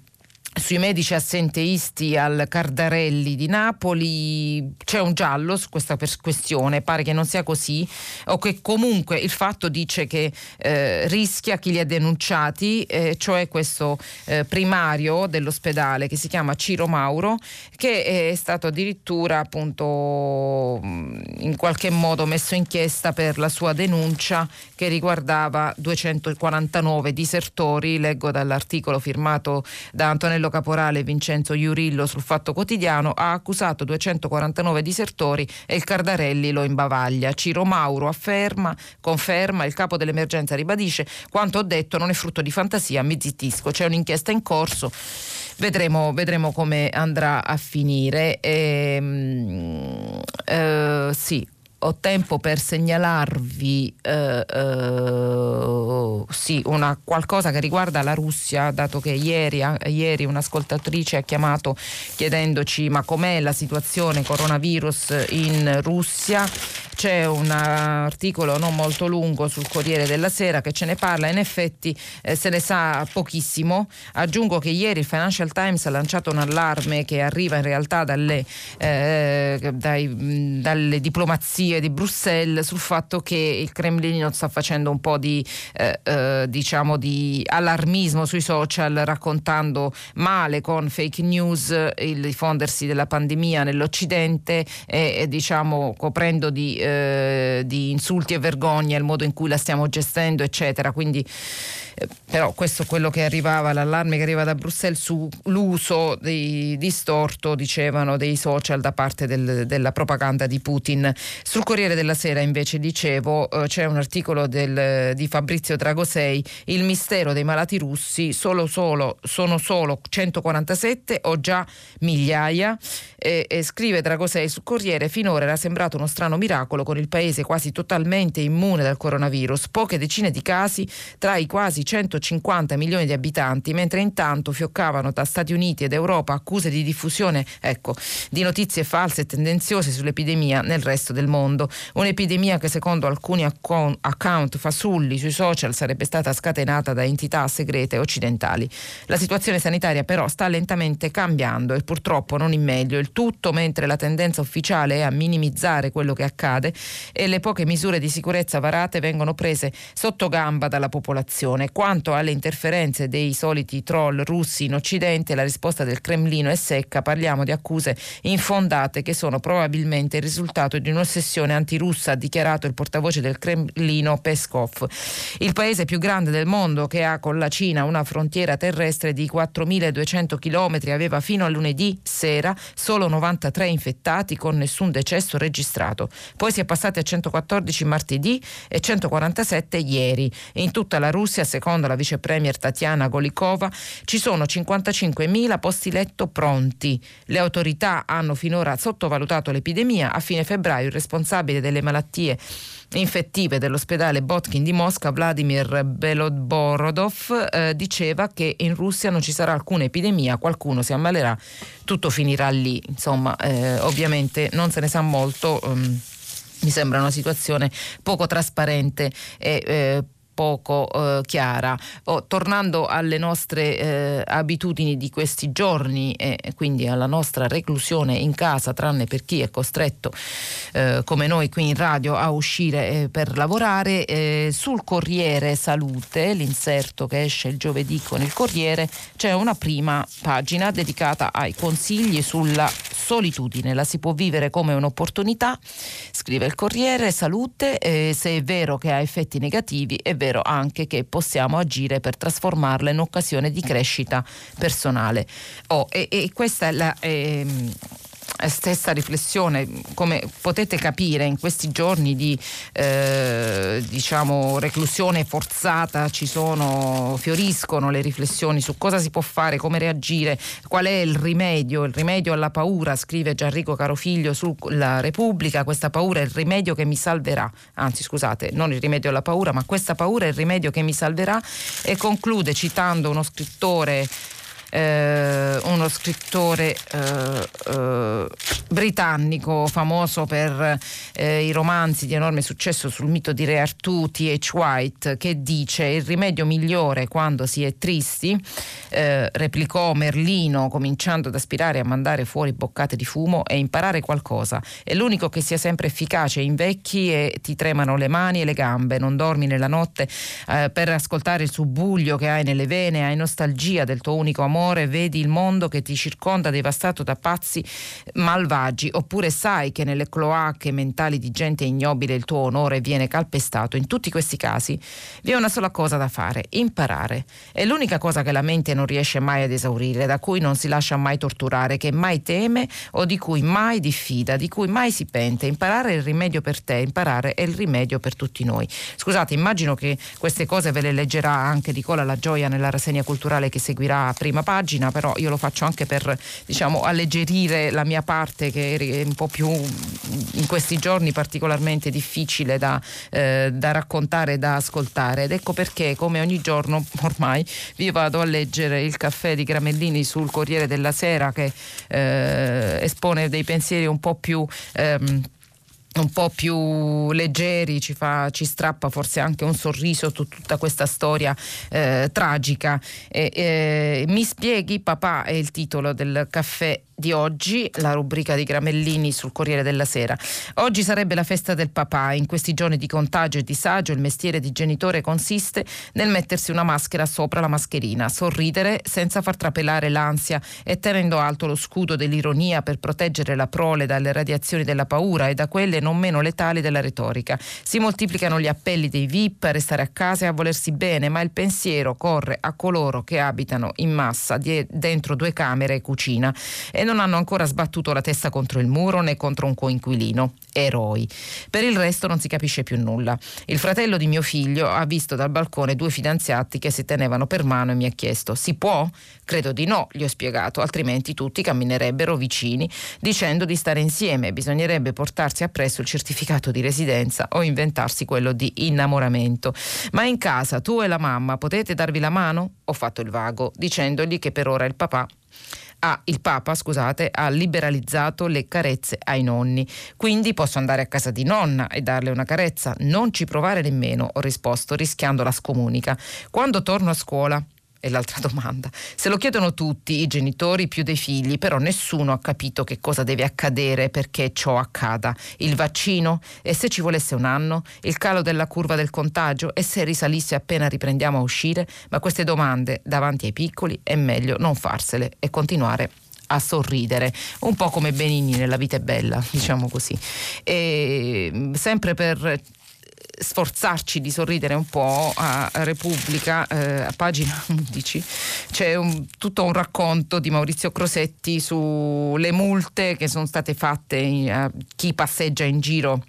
sui medici assenteisti al Cardarelli di Napoli. C'è un giallo su questa questione, pare che non sia così, o che comunque il fatto dice che eh, rischia chi li ha denunciati, eh, cioè questo eh, primario dell'ospedale che si chiama Ciro Mauro, che è stato addirittura appunto in qualche modo messo in chiesta per la sua denuncia che riguardava 249 disertori, leggo dall'articolo firmato da Antonello Antonello Caporale Vincenzo Iurillo sul Fatto Quotidiano ha accusato 249 disertori e il Cardarelli lo imbavaglia. Ciro Mauro afferma, conferma, il capo dell'emergenza ribadisce quanto ho detto non è frutto di fantasia, mi zittisco, c'è un'inchiesta in corso. Vedremo, vedremo come andrà a finire. Ehm, eh, sì, ho tempo per segnalarvi eh, eh, sì, una, qualcosa che riguarda la Russia, dato che ieri, ieri un'ascoltatrice ha chiamato chiedendoci ma com'è la situazione coronavirus in Russia. C'è un articolo non molto lungo sul Corriere della Sera che ce ne parla, in effetti eh, se ne sa pochissimo. Aggiungo che ieri il Financial Times ha lanciato un allarme che arriva in realtà dalle, eh, dai, dalle diplomazie Kiev e di Bruxelles sul fatto che il Cremlino sta facendo un po' di, eh, eh, diciamo di allarmismo sui social raccontando male con fake news il diffondersi della pandemia nell'Occidente e, e diciamo coprendo di, eh, di insulti e vergogna il modo in cui la stiamo gestendo eccetera quindi eh, però questo è quello che arrivava, l'allarme che arriva da Bruxelles sull'uso distorto, dicevano, dei social da parte del, della propaganda di Putin. Sul Corriere della Sera invece dicevo eh, c'è un articolo del, di Fabrizio Dragosei, il mistero dei malati russi, solo, solo, sono solo 147 o già migliaia. E, e scrive Dragosei sul Corriere, finora era sembrato uno strano miracolo con il paese quasi totalmente immune dal coronavirus, poche decine di casi tra i quasi 150 milioni di abitanti, mentre intanto fioccavano da Stati Uniti ed Europa accuse di diffusione ecco, di notizie false e tendenziose sull'epidemia nel resto del mondo. Un'epidemia che secondo alcuni account fasulli sui social sarebbe stata scatenata da entità segrete occidentali. La situazione sanitaria però sta lentamente cambiando e purtroppo non in meglio, il tutto mentre la tendenza ufficiale è a minimizzare quello che accade e le poche misure di sicurezza varate vengono prese sotto gamba dalla popolazione. Quanto alle interferenze dei soliti troll russi in Occidente, la risposta del Cremlino è secca. Parliamo di accuse infondate che sono probabilmente il risultato di un'ossessione antirussa, ha dichiarato il portavoce del Cremlino Peskov. Il paese più grande del mondo che ha con la Cina una frontiera terrestre di 4.200 km aveva fino a lunedì sera solo 93 infettati con nessun decesso registrato. Poi si è passati a 114 martedì e 147 ieri. In tutta la Russia, secondo la vice premier Tatiana Golikova, ci sono 55.000 posti letto pronti. Le autorità hanno finora sottovalutato l'epidemia. A fine febbraio il responsabile delle malattie infettive dell'ospedale Botkin di Mosca, Vladimir Belodborodov, eh, diceva che in Russia non ci sarà alcuna epidemia, qualcuno si ammalerà, tutto finirà lì. Insomma, eh, ovviamente non se ne sa molto. Um, mi sembra una situazione poco trasparente e eh, poco eh, chiara. Oh, tornando alle nostre eh, abitudini di questi giorni e quindi alla nostra reclusione in casa, tranne per chi è costretto eh, come noi qui in radio a uscire eh, per lavorare, eh, sul Corriere Salute, l'inserto che esce il giovedì con il Corriere, c'è una prima pagina dedicata ai consigli sulla solitudine. La si può vivere come un'opportunità, scrive il Corriere Salute, eh, se è vero che ha effetti negativi, è vero anche che possiamo agire per trasformarla in occasione di crescita personale. Oh, e, e questa è la... Eh, stessa riflessione, come potete capire in questi giorni di eh, diciamo, reclusione forzata ci sono, fioriscono le riflessioni su cosa si può fare, come reagire, qual è il rimedio, il rimedio alla paura, scrive Gianrico Carofiglio sulla Repubblica, questa paura è il rimedio che mi salverà, anzi scusate, non il rimedio alla paura, ma questa paura è il rimedio che mi salverà e conclude citando uno scrittore eh, uno scrittore eh, eh, britannico famoso per eh, i romanzi di enorme successo sul mito di Re Artù, T.H. White, che dice il rimedio migliore quando si è tristi, eh, replicò Merlino cominciando ad aspirare a mandare fuori boccate di fumo, è imparare qualcosa. È l'unico che sia sempre efficace, invecchi e ti tremano le mani e le gambe, non dormi nella notte per ascoltare il subbuglio che hai nelle vene, hai nostalgia del tuo unico amore amore vedi il mondo che ti circonda devastato da pazzi malvagi, oppure sai che nelle cloache mentali di gente ignobile il tuo onore viene calpestato. In tutti questi casi vi è una sola cosa da fare, imparare. È l'unica cosa che la mente non riesce mai ad esaurire, da cui non si lascia mai torturare, che mai teme o di cui mai diffida, di cui mai si pente. Imparare è il rimedio per te, imparare è il rimedio per tutti noi. Scusate, immagino che queste cose ve le leggerà anche Nicola La Gioia nella rassegna culturale che seguirà a prima pagina, però io lo faccio anche per diciamo, alleggerire la mia parte che è un po' più in questi giorni particolarmente difficile da, eh, da raccontare e da ascoltare. Ed ecco perché, come ogni giorno ormai, vi vado a leggere il caffè di Gramellini sul Corriere della Sera che eh, espone dei pensieri un po' più... Ehm, un po' più leggeri, ci, fa, ci strappa forse anche un sorriso su tutta questa storia eh, tragica. Eh, eh, mi spieghi, papà, è il titolo del caffè di oggi, la rubrica di Gramellini sul Corriere della Sera. Oggi sarebbe la festa del papà. In questi giorni di contagio e disagio il mestiere di genitore consiste nel mettersi una maschera sopra la mascherina, sorridere senza far trapelare l'ansia e tenendo alto lo scudo dell'ironia per proteggere la prole dalle radiazioni della paura e da quelle non meno letali della retorica. Si moltiplicano gli appelli dei VIP a restare a casa e a volersi bene, ma il pensiero corre a coloro che abitano in massa dentro due camere e cucina e non hanno ancora sbattuto la testa contro il muro né contro un coinquilino. Eroi. Per il resto non si capisce più nulla. Il fratello di mio figlio ha visto dal balcone due fidanzati che si tenevano per mano e mi ha chiesto: Si può? Credo di no, gli ho spiegato, altrimenti tutti camminerebbero vicini dicendo di stare insieme. Bisognerebbe portarsi appresso il certificato di residenza o inventarsi quello di innamoramento. Ma in casa tu e la mamma potete darvi la mano? Ho fatto il vago, dicendogli che per ora il papà ah, il Papa scusate, ha liberalizzato le carezze ai nonni. Quindi posso andare a casa di nonna e darle una carezza? Non ci provare nemmeno, ho risposto, rischiando la scomunica. Quando torno a scuola è l'altra domanda. Se lo chiedono tutti, i genitori più dei figli, però nessuno ha capito che cosa deve accadere perché ciò accada. Il vaccino? E se ci volesse un anno? Il calo della curva del contagio? E se risalisse appena riprendiamo a uscire? Ma queste domande davanti ai piccoli è meglio non farsele e continuare a sorridere, un po' come Benigni nella vita è bella, diciamo così. E sempre per sforzarci di sorridere un po' a Repubblica, eh, a pagina 11, c'è un, tutto un racconto di Maurizio Crosetti sulle multe che sono state fatte a chi passeggia in giro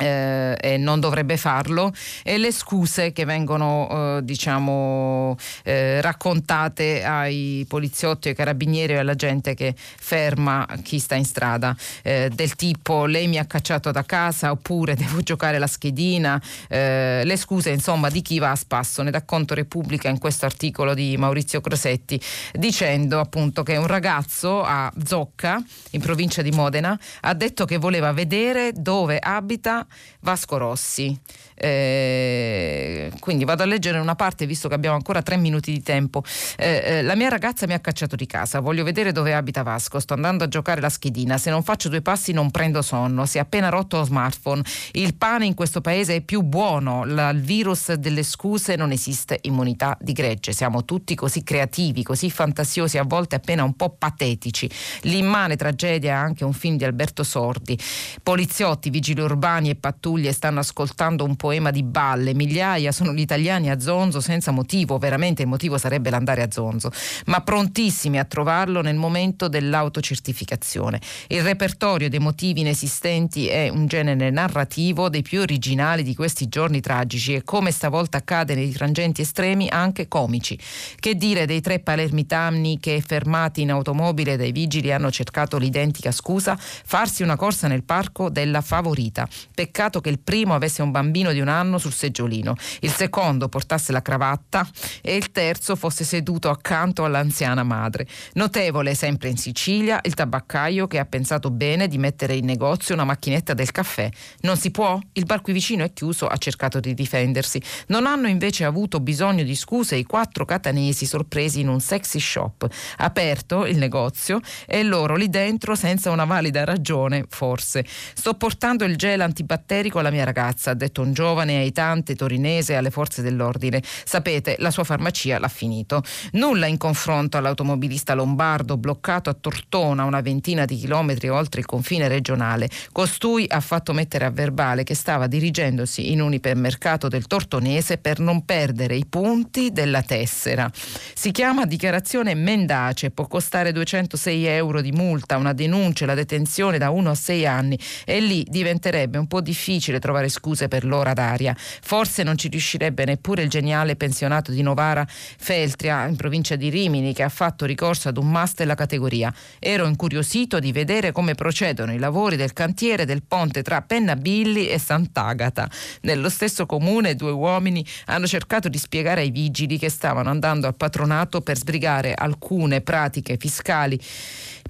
eh, e non dovrebbe farlo e le scuse che vengono eh, diciamo eh, raccontate ai poliziotti, ai carabinieri e alla gente che ferma chi sta in strada eh, del tipo lei mi ha cacciato da casa oppure devo giocare la schedina eh, le scuse insomma di chi va a spasso. Ne dà conto Repubblica in questo articolo di Maurizio Crosetti dicendo appunto che un ragazzo a Zocca in provincia di Modena ha detto che voleva vedere dove abita Vasco Rossi. Eh, quindi vado a leggere una parte visto che abbiamo ancora tre minuti di tempo. Eh, eh, la mia ragazza mi ha cacciato di casa, voglio vedere dove abita Vasco, sto andando a giocare la schedina, se non faccio due passi non prendo sonno, si è appena rotto lo smartphone, il pane in questo paese è più buono, la, il virus delle scuse non esiste immunità di gregge, siamo tutti così creativi, così fantasiosi, a volte appena un po' patetici. L'immane tragedia è anche un film di Alberto Sordi. Poliziotti, vigili urbani e pattuglie stanno ascoltando un poema di balle, migliaia sono gli italiani a Zonzo senza motivo, veramente il motivo sarebbe l'andare a Zonzo, ma prontissimi a trovarlo nel momento dell'autocertificazione. Il repertorio dei motivi inesistenti è un genere narrativo dei più originali di questi giorni tragici e come stavolta accade nei frangenti estremi anche comici. Che dire dei tre palermitani che fermati in automobile dai vigili hanno cercato l'identica scusa, farsi una corsa nel parco della favorita. Peccato che il primo avesse un bambino di un anno sul seggiolino, il secondo portasse la cravatta e il terzo fosse seduto accanto all'anziana madre. Notevole sempre in Sicilia il tabaccaio che ha pensato bene di mettere in negozio una macchinetta del caffè. Non si può? Il bar qui vicino è chiuso, ha cercato di difendersi. Non hanno invece avuto bisogno di scuse i quattro catanesi sorpresi in un sexy shop. Aperto il negozio e loro lì dentro senza una valida ragione, forse. Sto portando il gel antibatterico alla mia ragazza, ha detto un giovane aitante torinese alle forze dell'ordine. Sapete, la sua farmacia l'ha finito. Nulla in confronto all'automobilista lombardo bloccato a Tortona una ventina di chilometri oltre il confine regionale. Costui ha fatto mettere a verbale che stava dirigendosi in un ipermercato del Tortonese per non perdere i punti della tessera. Si chiama dichiarazione mendace, può costare 206 euro di multa, una denuncia, la detenzione da 1 a 6 anni e lì diventerebbe un po' difficile trovare scuse per l'ora d'aria. Forse non ci riuscirebbe neppure il geniale pensionato di Novara Feltria in provincia di Rimini che ha fatto ricorso ad un master della categoria. Ero incuriosito di vedere come procedono i lavori del cantiere del ponte tra Pennabilli e Sant'Agata. Nello stesso comune due uomini hanno cercato di spiegare ai vigili che stavano andando al patronato per sbrigare alcune pratiche fiscali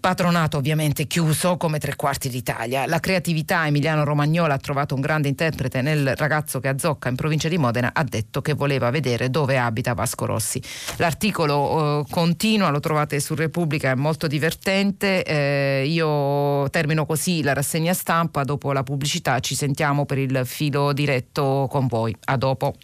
patronato ovviamente chiuso come tre quarti d'Italia. La creatività Emiliano Romagnola ha trovato un grande interprete nel ragazzo che a in provincia di Modena ha detto che voleva vedere dove abita Vasco Rossi. L'articolo eh, continua, lo trovate su Repubblica, è molto divertente. Eh, io termino così la rassegna stampa, dopo la pubblicità ci sentiamo per il filo diretto con voi. A dopo.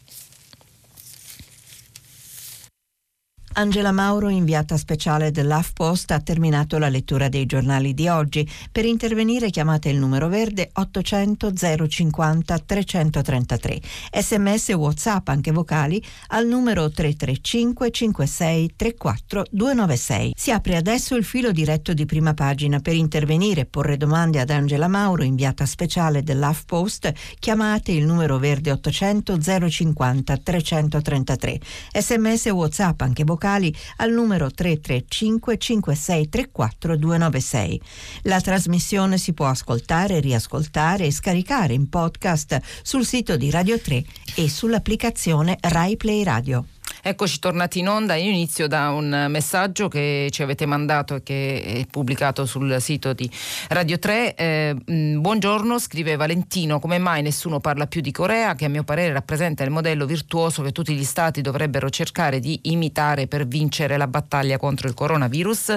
Angela Mauro, inviata speciale dell'AFPost, ha terminato la lettura dei giornali di oggi. Per intervenire chiamate il numero verde 800 050 333. Sms WhatsApp anche vocali al numero 335 56 34 296. Si apre adesso il filo diretto di prima pagina. Per intervenire e porre domande ad Angela Mauro, inviata speciale dell'AFPost, chiamate il numero verde 800 050 333. Sms WhatsApp anche vocali vocali al numero 335 5634 296. La trasmissione si può ascoltare, riascoltare e scaricare in podcast sul sito di Radio 3 e sull'applicazione Rai Play Radio. Eccoci tornati in onda. Io inizio da un messaggio che ci avete mandato e che è pubblicato sul sito di Radio 3. Eh, buongiorno, scrive Valentino. Come mai nessuno parla più di Corea, che a mio parere rappresenta il modello virtuoso che tutti gli stati dovrebbero cercare di imitare per vincere la battaglia contro il coronavirus?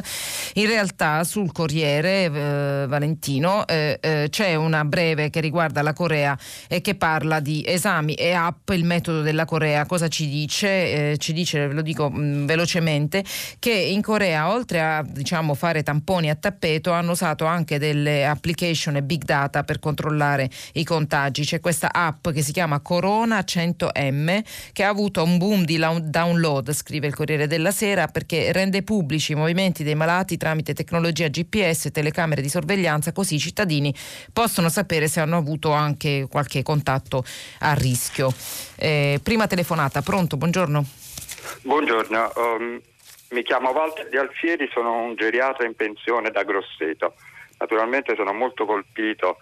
In realtà sul Corriere, eh, Valentino, eh, eh c'è una breve che riguarda la Corea e che parla di esami e app, il metodo della Corea. Cosa ci dice? Ci dice, ve lo dico mh, mm, velocemente, che in Corea oltre a diciamo, fare tamponi a tappeto hanno usato anche delle application e big data per controllare i contagi. C'è questa app che si chiama Corona 100M che ha avuto un boom di download, scrive il Corriere della Sera, perché rende pubblici i movimenti dei malati tramite tecnologia GPS e telecamere di sorveglianza, così i cittadini possono sapere se hanno avuto anche qualche contatto a rischio. Eh, prima telefonata, pronto, buongiorno. Buongiorno, um, mi chiamo Walter Di Alfieri, sono un geriatra in pensione da Grosseto. Naturalmente sono molto colpito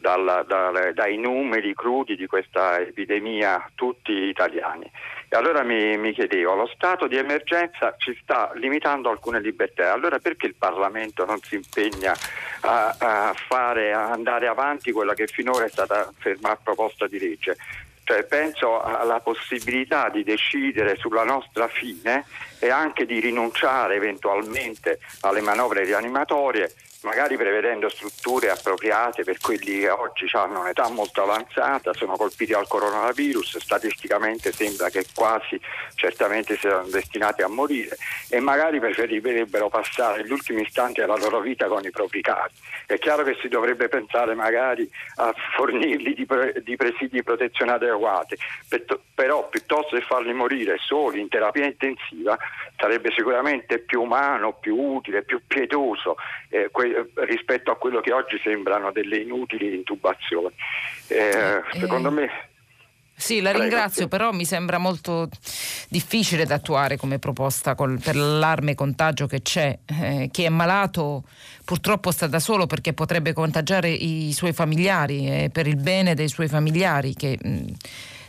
dalla, dalla, dai numeri crudi di questa epidemia, tutti italiani. E allora mi, mi, chiedevo, lo stato di emergenza ci sta limitando alcune libertà, allora perché il Parlamento non si impegna a, a, fare, a andare avanti quella che finora è stata ferma a proposta di legge? Cioè, penso alla possibilità di decidere sulla nostra fine e anche di rinunciare eventualmente alle manovre rianimatorie magari prevedendo strutture appropriate per quelli che oggi hanno un'età molto avanzata, sono colpiti dal coronavirus, statisticamente sembra che quasi certamente siano destinati a morire e magari preferirebbero passare gli ultimi istanti della loro vita con i propri cari. È chiaro che si dovrebbe pensare magari a fornirli di, pre- di presidi di protezione adeguati, però piuttosto che farli morire soli in terapia intensiva sarebbe sicuramente più umano, più utile, più pietoso eh, que- rispetto a quello che oggi sembrano delle inutili intubazioni. Eh, eh, secondo me sì, la ringrazio, però mi sembra molto difficile da attuare come proposta col, per l'allarme contagio che c'è. Eh, chi è malato purtroppo sta da solo perché potrebbe contagiare i suoi familiari e per il bene dei suoi familiari che... Mh,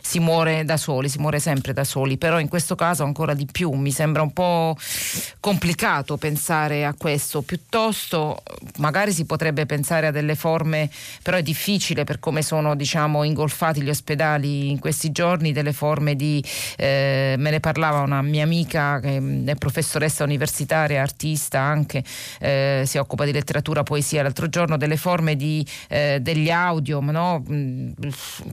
si muore da soli, si muore sempre da soli, però in questo caso ancora di più mi sembra un po' complicato pensare a questo, piuttosto magari si potrebbe pensare a delle forme, però è difficile per come sono diciamo ingolfati gli ospedali in questi giorni, delle forme di, eh, me ne parlava una mia amica che è professoressa universitaria, artista anche, eh, si occupa di letteratura, poesia l'altro giorno, delle forme di, eh, degli audio no?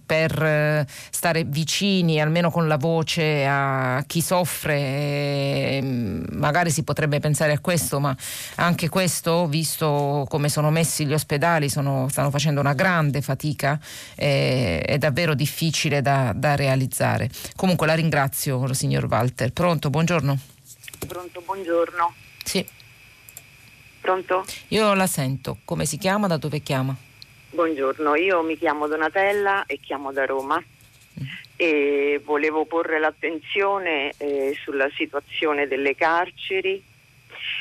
Per eh, stare vicini, almeno con la voce, a chi soffre. Magari si potrebbe pensare a questo, ma anche questo, visto come sono messi gli ospedali, sono, stanno facendo una grande fatica, è, è davvero difficile da, da realizzare. Comunque la ringrazio, signor Walter. Pronto, buongiorno. Pronto, buongiorno. Sì. Pronto? Io la sento. Come si chiama? Da dove chiama? Buongiorno, io mi chiamo Donatella e chiamo da Roma e volevo porre l'attenzione eh, sulla situazione delle carceri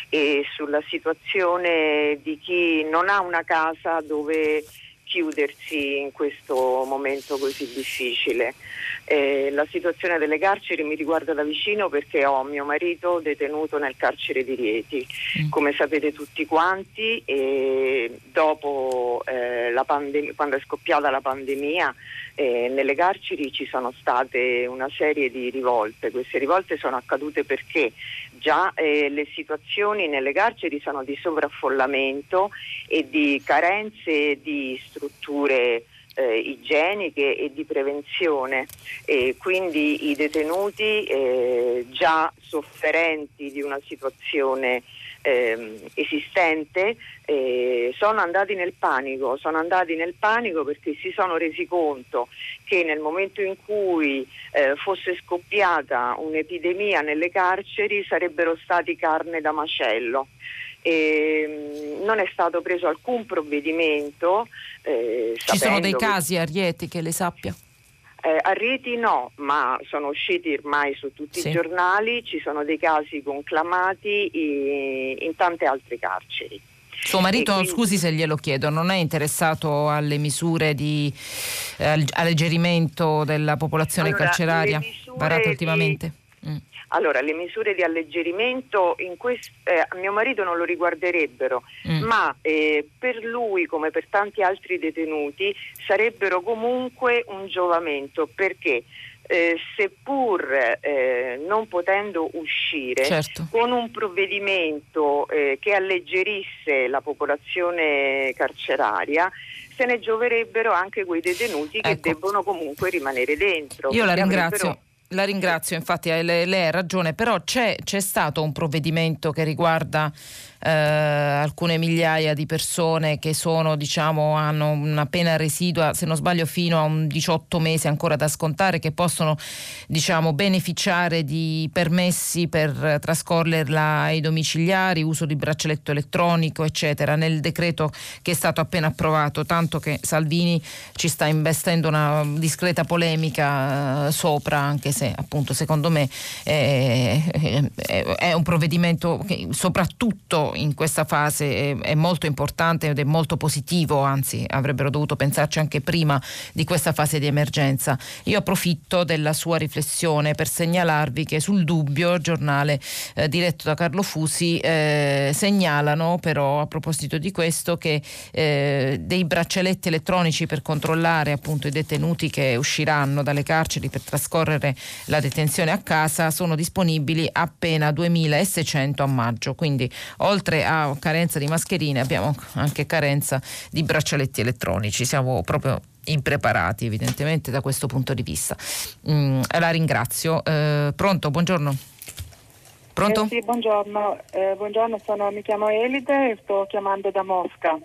e sulla situazione di chi non ha una casa dove chiudersi in questo momento così difficile. Eh, la situazione delle carceri mi riguarda da vicino perché ho mio marito detenuto nel carcere di Rieti, mm. come sapete tutti quanti, e dopo eh, la pandem- quando è scoppiata la pandemia eh, nelle carceri ci sono state una serie di rivolte. Queste rivolte sono accadute perché già eh, le situazioni nelle carceri sono di sovraffollamento e di carenze di strutture eh, igieniche e di prevenzione e quindi i detenuti eh, già sofferenti di una situazione eh, esistente eh, sono andati nel panico, sono andati nel panico perché si sono resi conto che nel momento in cui eh, fosse scoppiata un'epidemia nelle carceri sarebbero stati carne da macello. E, non è stato preso alcun provvedimento. Eh, Ci sono dei casi a Rieti che le sappia? Eh, a Rieti no, ma sono usciti ormai su tutti sì. i giornali, ci sono dei casi conclamati in, in tante altre carceri. Suo marito, quindi... scusi se glielo chiedo, non è interessato alle misure di eh, alleggerimento della popolazione allora, carceraria varate ultimamente? Di... Mm. Allora, le misure di alleggerimento quest- eh, a mio marito non lo riguarderebbero, mm. ma eh, per lui, come per tanti altri detenuti, sarebbero comunque un giovamento perché eh, seppur eh, non potendo uscire certo. con un provvedimento eh, che alleggerisse la popolazione carceraria, se ne gioverebbero anche quei detenuti ecco. che debbono comunque rimanere dentro. Io la ringrazio. La ringrazio, infatti lei, ha ragione, però c'è, c'è stato un provvedimento che riguarda eh, alcune migliaia di persone che sono, diciamo, hanno una pena residua, se non sbaglio, fino a un 18 mesi ancora da scontare, che possono diciamo, beneficiare di permessi per trascorrerla ai domiciliari, uso di braccialetto elettronico, eccetera, nel decreto che è stato appena approvato, tanto che Salvini ci sta investendo una discreta polemica eh, sopra, anche se appunto secondo me è, è, è un provvedimento che soprattutto in questa fase è, molto importante ed è molto positivo, anzi avrebbero dovuto pensarci anche prima di questa fase di emergenza. Io approfitto della sua riflessione per segnalarvi che sul dubbio, giornale eh, diretto da Carlo Fusi, eh, segnalano però a proposito di questo che eh, dei braccialetti elettronici per controllare appunto i detenuti che usciranno dalle carceri per trascorrere la detenzione a casa sono disponibili appena 2600 a maggio, quindi oltre oltre a carenza di mascherine abbiamo anche carenza di braccialetti elettronici, siamo proprio impreparati evidentemente da questo punto di vista. Mm, la ringrazio. Eh, pronto, buongiorno. Pronto? Eh sì, buongiorno. Eh, buongiorno, sono, mi chiamo Elide e sto chiamando da Mosca.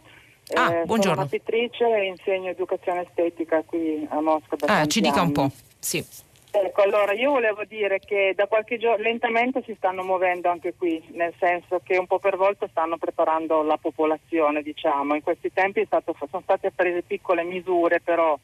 Ah, eh, buongiorno. Sono una pittrice e insegno educazione estetica qui a Mosca. ah, ci dica un po'. Sì. Ecco, allora io volevo dire che da qualche giorno lentamente si stanno muovendo anche qui, nel senso che un po' per volta stanno preparando la popolazione, diciamo. In questi tempi stato, sono state prese piccole misure, però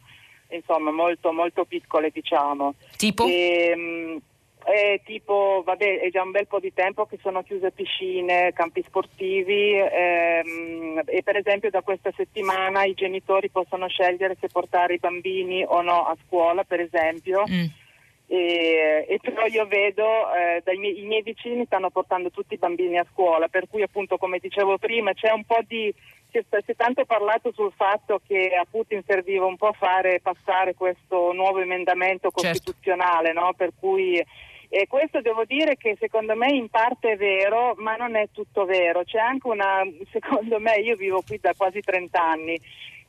insomma molto, molto piccole, diciamo. Tipo? E, ehm, è tipo, vabbè, è già un bel po' di tempo che sono chiuse piscine, campi sportivi ehm, e per esempio da questa settimana i genitori possono scegliere se portare i bambini o no a scuola, per esempio. Mm e, e, però io vedo eh, dai miei, i miei vicini stanno portando tutti i bambini a scuola, per cui appunto come dicevo prima c'è un po' di si è, si è tanto parlato sul fatto che a Putin serviva un po' fare passare questo nuovo emendamento certo. costituzionale, certo. no? per cui e questo devo dire che secondo me in parte è vero, ma non è tutto vero. C'è anche una, secondo me, io vivo qui da quasi 30 anni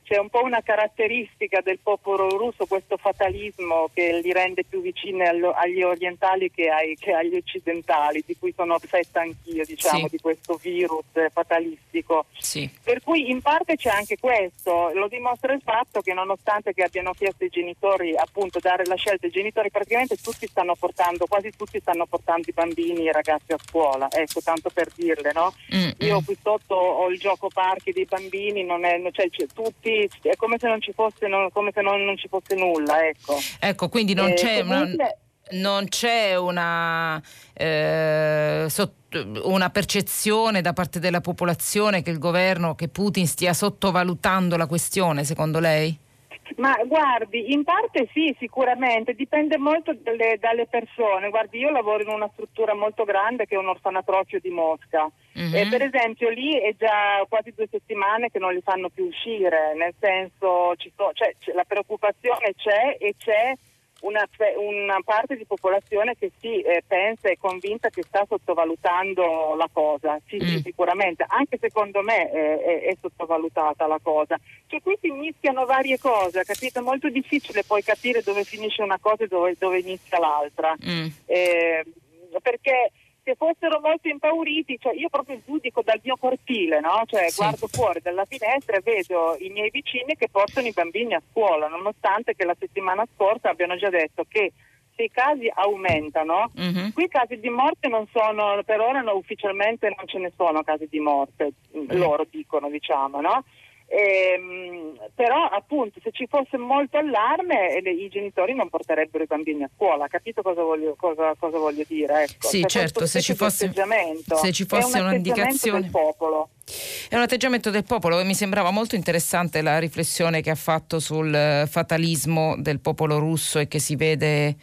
c'è un po' una caratteristica del popolo russo, questo fatalismo che li rende più vicini agli orientali che, ai, che agli occidentali, di cui sono affetta anch'io, diciamo, sì. di questo virus fatalistico. Sì. Per cui in parte c'è anche questo, lo dimostra il fatto che nonostante che abbiano chiesto ai genitori appunto dare la scelta ai genitori, praticamente tutti stanno portando, quasi tutti stanno portando i bambini e i ragazzi a scuola, ecco, tanto per dirle, no? Mm-hmm. Io qui sotto ho il gioco parchi dei bambini, non è, cioè, tutti quindi è come se non ci fosse, non, come se non, non ci fosse nulla. Ecco, ecco quindi non eh, c'è... Comunque, non c'è una, eh, una, percezione da parte della popolazione che il governo, che Putin stia sottovalutando la questione, secondo lei? Ma guardi, in parte sì, sicuramente, dipende molto dalle, dalle, persone. Guardi, io lavoro in una struttura molto grande che è un orfanatrofio di Mosca. Mm-hmm. E per esempio lì è già quasi due settimane che non li fanno più uscire, nel senso so, cioè, la preoccupazione c'è e c'è una, una, parte di popolazione che sì, eh, pensa e convinta che sta sottovalutando la cosa, sì, mm. sì sicuramente, anche secondo me eh, è, è, sottovalutata la cosa. Cioè qui si mischiano varie cose, capito? È molto difficile poi capire dove finisce una cosa e dove, dove inizia l'altra. Mm. Eh, perché se fossero molto impauriti, cioè io proprio giudico dal mio cortile, no? cioè, sì. guardo fuori dalla finestra e vedo i miei vicini che portano i bambini a scuola, nonostante che la settimana scorsa abbiano già detto che se i casi aumentano, uh-huh. qui i casi di morte non sono, per ora no, ufficialmente non ce ne sono casi di morte, uh-huh. loro dicono, diciamo, no? Ehm, però appunto se ci fosse molto allarme le, i genitori non porterebbero i bambini a scuola, capito cosa voglio, cosa, cosa voglio dire? Ecco, sì, certo, se ci, fosse, se ci fosse, un un'indicazione del popolo. È un atteggiamento del popolo e mi sembrava molto interessante la riflessione che ha fatto sul fatalismo del popolo russo e che si vede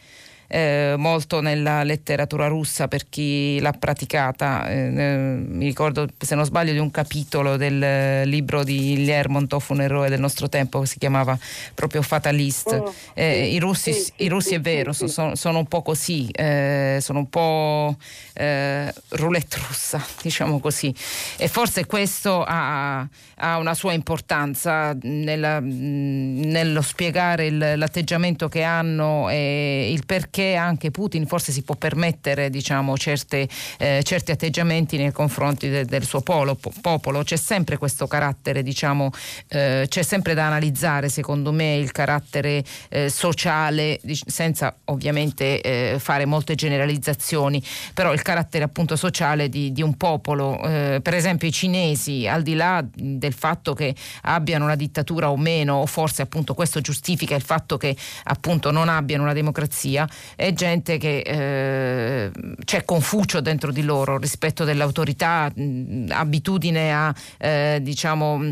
eh, molto nella letteratura russa per chi l'ha praticata. Eh, eh, mi ricordo, se non sbaglio, di un capitolo del libro di Lermontov, un eroe del nostro tempo, che si chiamava proprio Fatalist. Oh, eh, sì, I russi, sì, i russi sì, è vero, sono, sono, un po' così, eh, sono un po' eh, roulette russa, diciamo così. E forse questo ha, ha una sua importanza nella, nello spiegare il, l'atteggiamento che hanno e il perché perché anche Putin forse si può permettere diciamo, certe, eh, certi atteggiamenti nei confronti de, del suo polo, po, popolo. C'è sempre questo carattere, diciamo, eh, c'è sempre da analizzare secondo me il carattere eh, sociale, senza ovviamente eh, fare molte generalizzazioni, però il carattere appunto sociale di, di un popolo. Eh, per esempio i cinesi, al di là del fatto che abbiano una dittatura o meno, o forse appunto questo giustifica il fatto che appunto non abbiano una democrazia, è gente che eh, c'è Confucio dentro di loro rispetto dell'autorità, mh, abitudine a eh, diciamo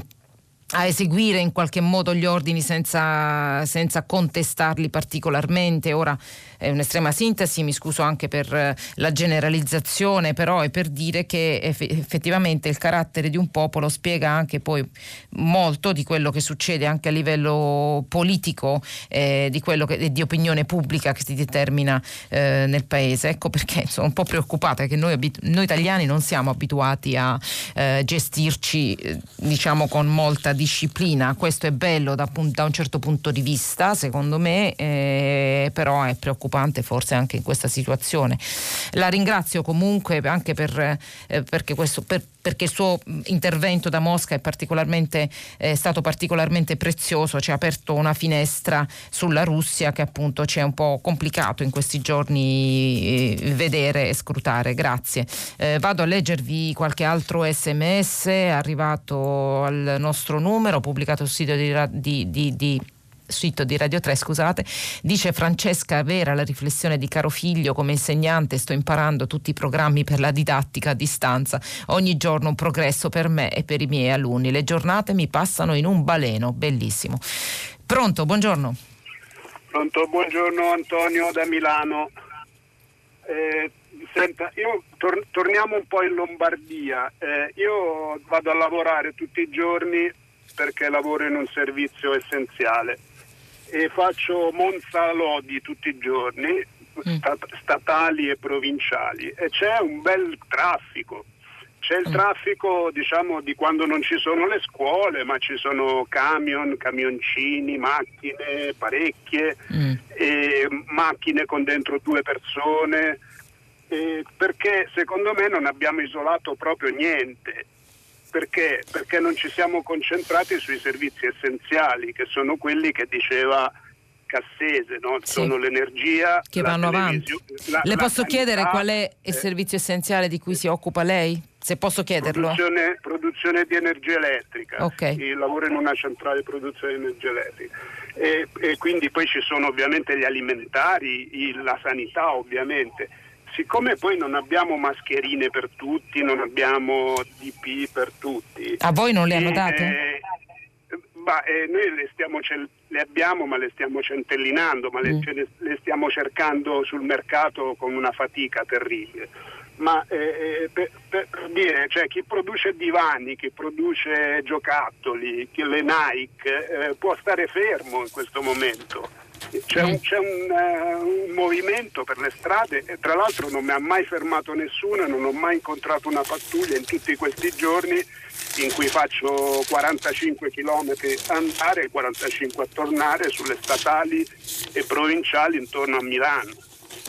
a eseguire in qualche modo gli ordini senza, senza contestarli particolarmente. Ora è un'estrema sintesi, mi scuso anche per eh, la generalizzazione, però è per dire che effettivamente il carattere di un popolo spiega anche poi molto di quello che succede anche a livello politico, eh, di, opinione pubblica che si determina eh, nel paese. Ecco perché sono un po' preoccupata che noi, noi italiani non siamo abituati a eh, gestirci eh, diciamo con molta disciplina. Questo è bello da, da, un certo punto di vista, secondo me, eh, però è preoccupante forse anche in questa situazione. La ringrazio comunque anche per, eh, perché, questo, per, perché, il suo intervento da Mosca è, particolarmente, è stato particolarmente prezioso, ci ha aperto una finestra sulla Russia che appunto ci è un po' complicato in questi giorni eh, vedere e scrutare. Grazie. Eh, vado a leggervi qualche altro sms arrivato al nostro numero, pubblicato sul sito di, di, di, di sito di Radio 3, scusate, dice Francesca Vera la riflessione di caro figlio come insegnante sto imparando tutti i programmi per la didattica a distanza, ogni giorno un progresso per me e per i miei alunni, le giornate mi passano in un baleno, bellissimo. Pronto, buongiorno. Pronto, buongiorno Antonio da Milano. Eh, senta, io tor- torniamo un po' in Lombardia. Eh, io vado a lavorare tutti i giorni perché lavoro in un servizio essenziale e faccio Monza Lodi tutti i giorni, mm. stat- statali e provinciali, e c'è un bel traffico. C'è il mm. traffico diciamo, di quando non ci sono le scuole, ma ci sono camion, camioncini, macchine parecchie, mm. macchine con dentro due persone, perché secondo me non abbiamo isolato proprio niente perché? Perché non ci siamo concentrati sui servizi essenziali, che sono quelli che diceva Cassese, no? sì. sono l'energia che vanno avanti. La, Le posso chiedere qual è il eh. servizio essenziale di cui si occupa lei? se posso chiederlo. Produzione, produzione di energia elettrica. Okay. Lavoro in una centrale di produzione di energia elettrica. E, e quindi poi ci sono ovviamente gli alimentari, la sanità ovviamente. Siccome poi non abbiamo mascherine per tutti, non abbiamo DP per tutti. A voi non le hanno date? Eh, bah, eh, noi le, cel- le, abbiamo ma le stiamo centellinando, ma le, mm. le, le stiamo cercando sul mercato con una fatica terribile ma eh, eh, per, per, dire, cioè, chi produce divani, chi produce giocattoli, chi le Nike, eh, può stare fermo in questo momento. C'è, un, c'è un, uh, un, movimento per le strade e tra l'altro non mi ha mai fermato nessuno, non ho mai incontrato una pattuglia in tutti questi giorni in cui faccio 45 km andare e 45 a tornare sulle statali e provinciali intorno a Milano,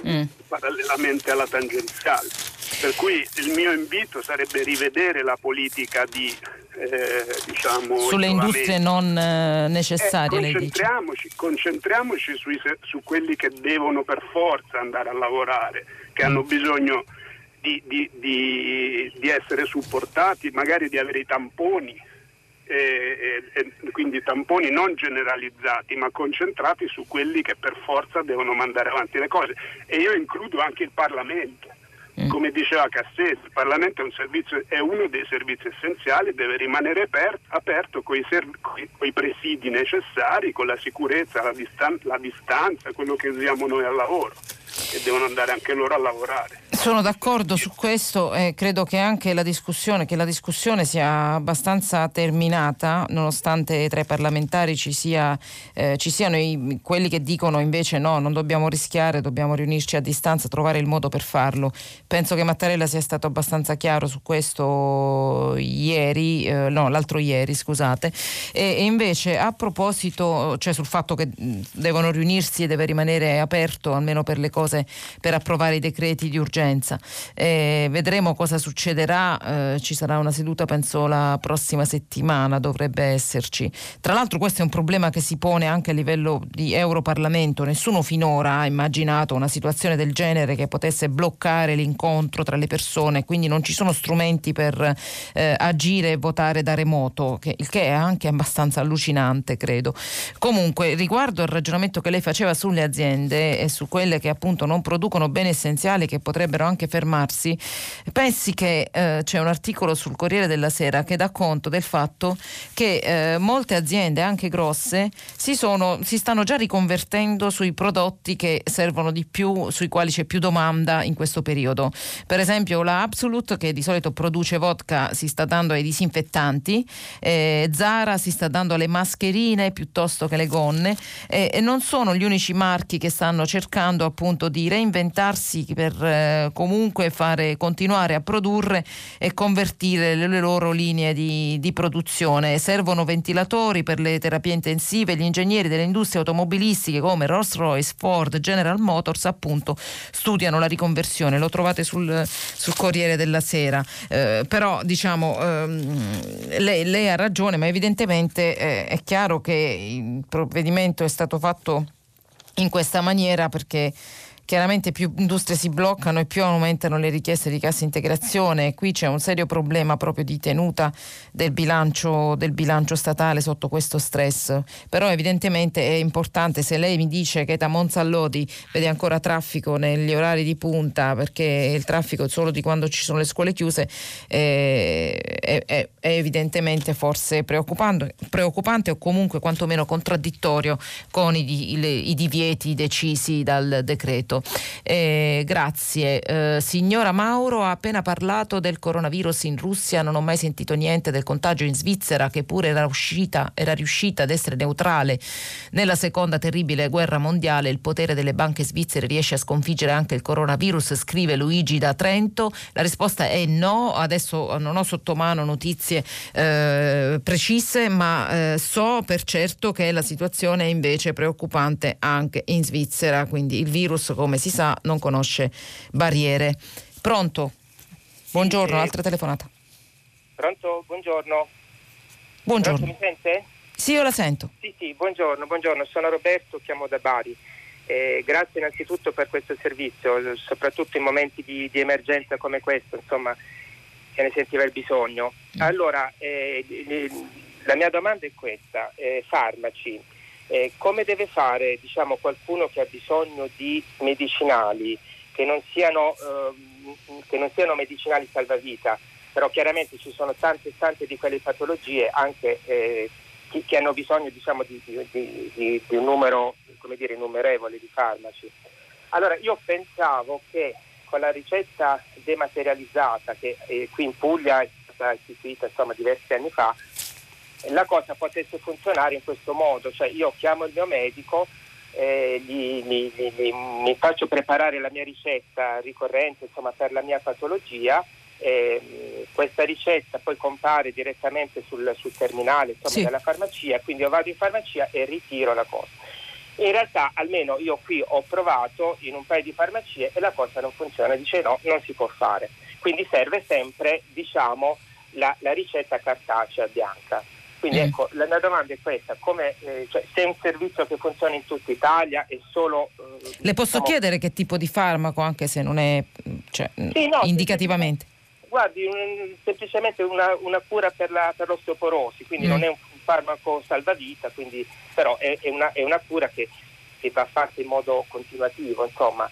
mm. parallelamente alla tangenziale. Per cui il mio invito sarebbe rivedere la politica di eh, diciamo, sulle industrie non eh, necessarie. Eh, concentriamoci, concentriamoci sui, su quelli che devono per forza andare a lavorare, che mm. hanno bisogno di, di, di, di, essere supportati, magari di avere i tamponi. E, e, e quindi tamponi non generalizzati ma concentrati su quelli che per forza devono mandare avanti le cose e io includo anche il Parlamento. Come diceva Cassese, il Parlamento è, un servizio, è, uno dei servizi essenziali, deve rimanere aperto, aperto con i presidi necessari, con la sicurezza, la, distan- la distanza, quello che usiamo noi al lavoro e devono andare anche loro a lavorare. Sono d'accordo su questo e credo che anche la discussione, la discussione sia abbastanza terminata, nonostante tra i parlamentari ci, sia, eh, ci siano i, quelli che dicono invece no, non dobbiamo rischiare, dobbiamo riunirci a distanza, trovare il modo per farlo. Penso che Mattarella sia stato abbastanza chiaro su questo ieri, eh, no, l'altro ieri, scusate. E, e, invece a proposito, cioè sul fatto che devono riunirsi e deve rimanere aperto almeno per le cose, per approvare i decreti di urgenza urgenza. Eh, vedremo cosa succederà, eh, ci sarà una seduta penso la prossima settimana, dovrebbe esserci. Tra l'altro questo è un problema che si pone anche a livello di Europarlamento, nessuno finora ha immaginato una situazione del genere che potesse bloccare l'incontro tra le persone, quindi non ci sono strumenti per eh, agire e votare da remoto, che, il che è anche abbastanza allucinante, credo. Comunque, riguardo al ragionamento che lei faceva sulle aziende e su quelle che appunto non producono beni essenziali che potrebbero anche fermarsi. Pensi che eh, c'è un articolo sul Corriere della Sera che dà conto del fatto che eh, molte aziende, anche grosse, si, sono, si stanno già riconvertendo sui prodotti che servono di più, sui quali c'è più domanda in questo periodo. Per esempio la Absolute che di solito produce vodka si sta dando ai disinfettanti, eh, Zara si sta dando alle mascherine piuttosto che le gonne e non sono gli unici marchi che stanno cercando appunto di reinventarsi per eh, comunque fare, continuare a produrre e convertire le, le loro linee di, di, produzione. Servono ventilatori per le terapie intensive, gli ingegneri delle industrie automobilistiche come Rolls-Royce, Ford, General Motors appunto studiano la riconversione, lo trovate sul, sul Corriere della Sera. Eh, però diciamo ehm, lei, lei, ha ragione, ma evidentemente eh, è chiaro che il provvedimento è stato fatto in questa maniera perché chiaramente più industrie si bloccano e più aumentano le richieste di cassa integrazione. Qui c'è un serio problema proprio di tenuta del bilancio, del bilancio statale sotto questo stress. Però evidentemente è importante, se lei mi dice che da Monza a Lodi vede ancora traffico negli orari di punta, perché il traffico è solo di quando ci sono le scuole chiuse, eh, è, è, è, evidentemente forse preoccupante, preoccupante o comunque quantomeno contraddittorio con i, i, i divieti decisi dal decreto tutto. Eh, grazie. Eh, signora Mauro ha appena parlato del coronavirus in Russia, non ho mai sentito niente del contagio in Svizzera che pure era, uscita, era riuscita ad essere neutrale nella seconda terribile guerra mondiale. Il potere delle banche svizzere riesce a sconfiggere anche il coronavirus, scrive Luigi da Trento. La risposta è no, adesso non ho sotto mano notizie eh, precise, ma eh, so per certo che la situazione è invece preoccupante anche in Svizzera, quindi il virus come si sa, non conosce barriere. Pronto? Buongiorno, altra telefonata. Pronto? Buongiorno. Buongiorno. Pronto, mi sente? Sì, io la sento. Sì, sì, buongiorno, buongiorno. Sono Roberto, chiamo da Bari. Eh, grazie innanzitutto per questo servizio, soprattutto in momenti di, di emergenza come questo. Insomma, se ne sentiva il bisogno. Mm. Allora, eh, la mia domanda è questa, eh, farmaci, eh, come deve fare diciamo, qualcuno che ha bisogno di medicinali che non siano, ehm, che non siano medicinali salvavita, però chiaramente ci sono tante tante di quelle patologie anche eh, che, che, hanno bisogno diciamo, di, di, di, di, un numero dire, innumerevole di farmaci. Allora io pensavo che con la ricetta dematerializzata che eh, qui in Puglia è stata istituita insomma, diversi anni fa, la cosa potesse funzionare in questo modo, cioè io chiamo il mio medico, eh, gli, gli, gli, mi faccio preparare la mia ricetta ricorrente insomma, per la mia patologia, eh, questa ricetta poi compare direttamente sul, sul terminale insomma, sì. della farmacia, quindi io vado in farmacia e ritiro la cosa. In realtà almeno io qui ho provato in un paio di farmacie e la cosa non funziona, dice no, non si può fare. Quindi serve sempre diciamo, la, la ricetta cartacea bianca. Quindi mm. ecco, la, la, domanda è questa, come, eh, cioè, se è un servizio che funziona in tutta Italia e solo... Eh, Le posso diciamo... chiedere che tipo di farmaco, anche se non è cioè, sì, no, indicativamente? Guardi, un, semplicemente una, una, cura per, la, per l'osteoporosi, quindi mm. non è un farmaco salvavita, quindi, però è, è, una, è una cura che, che va fatta in modo continuativo, insomma.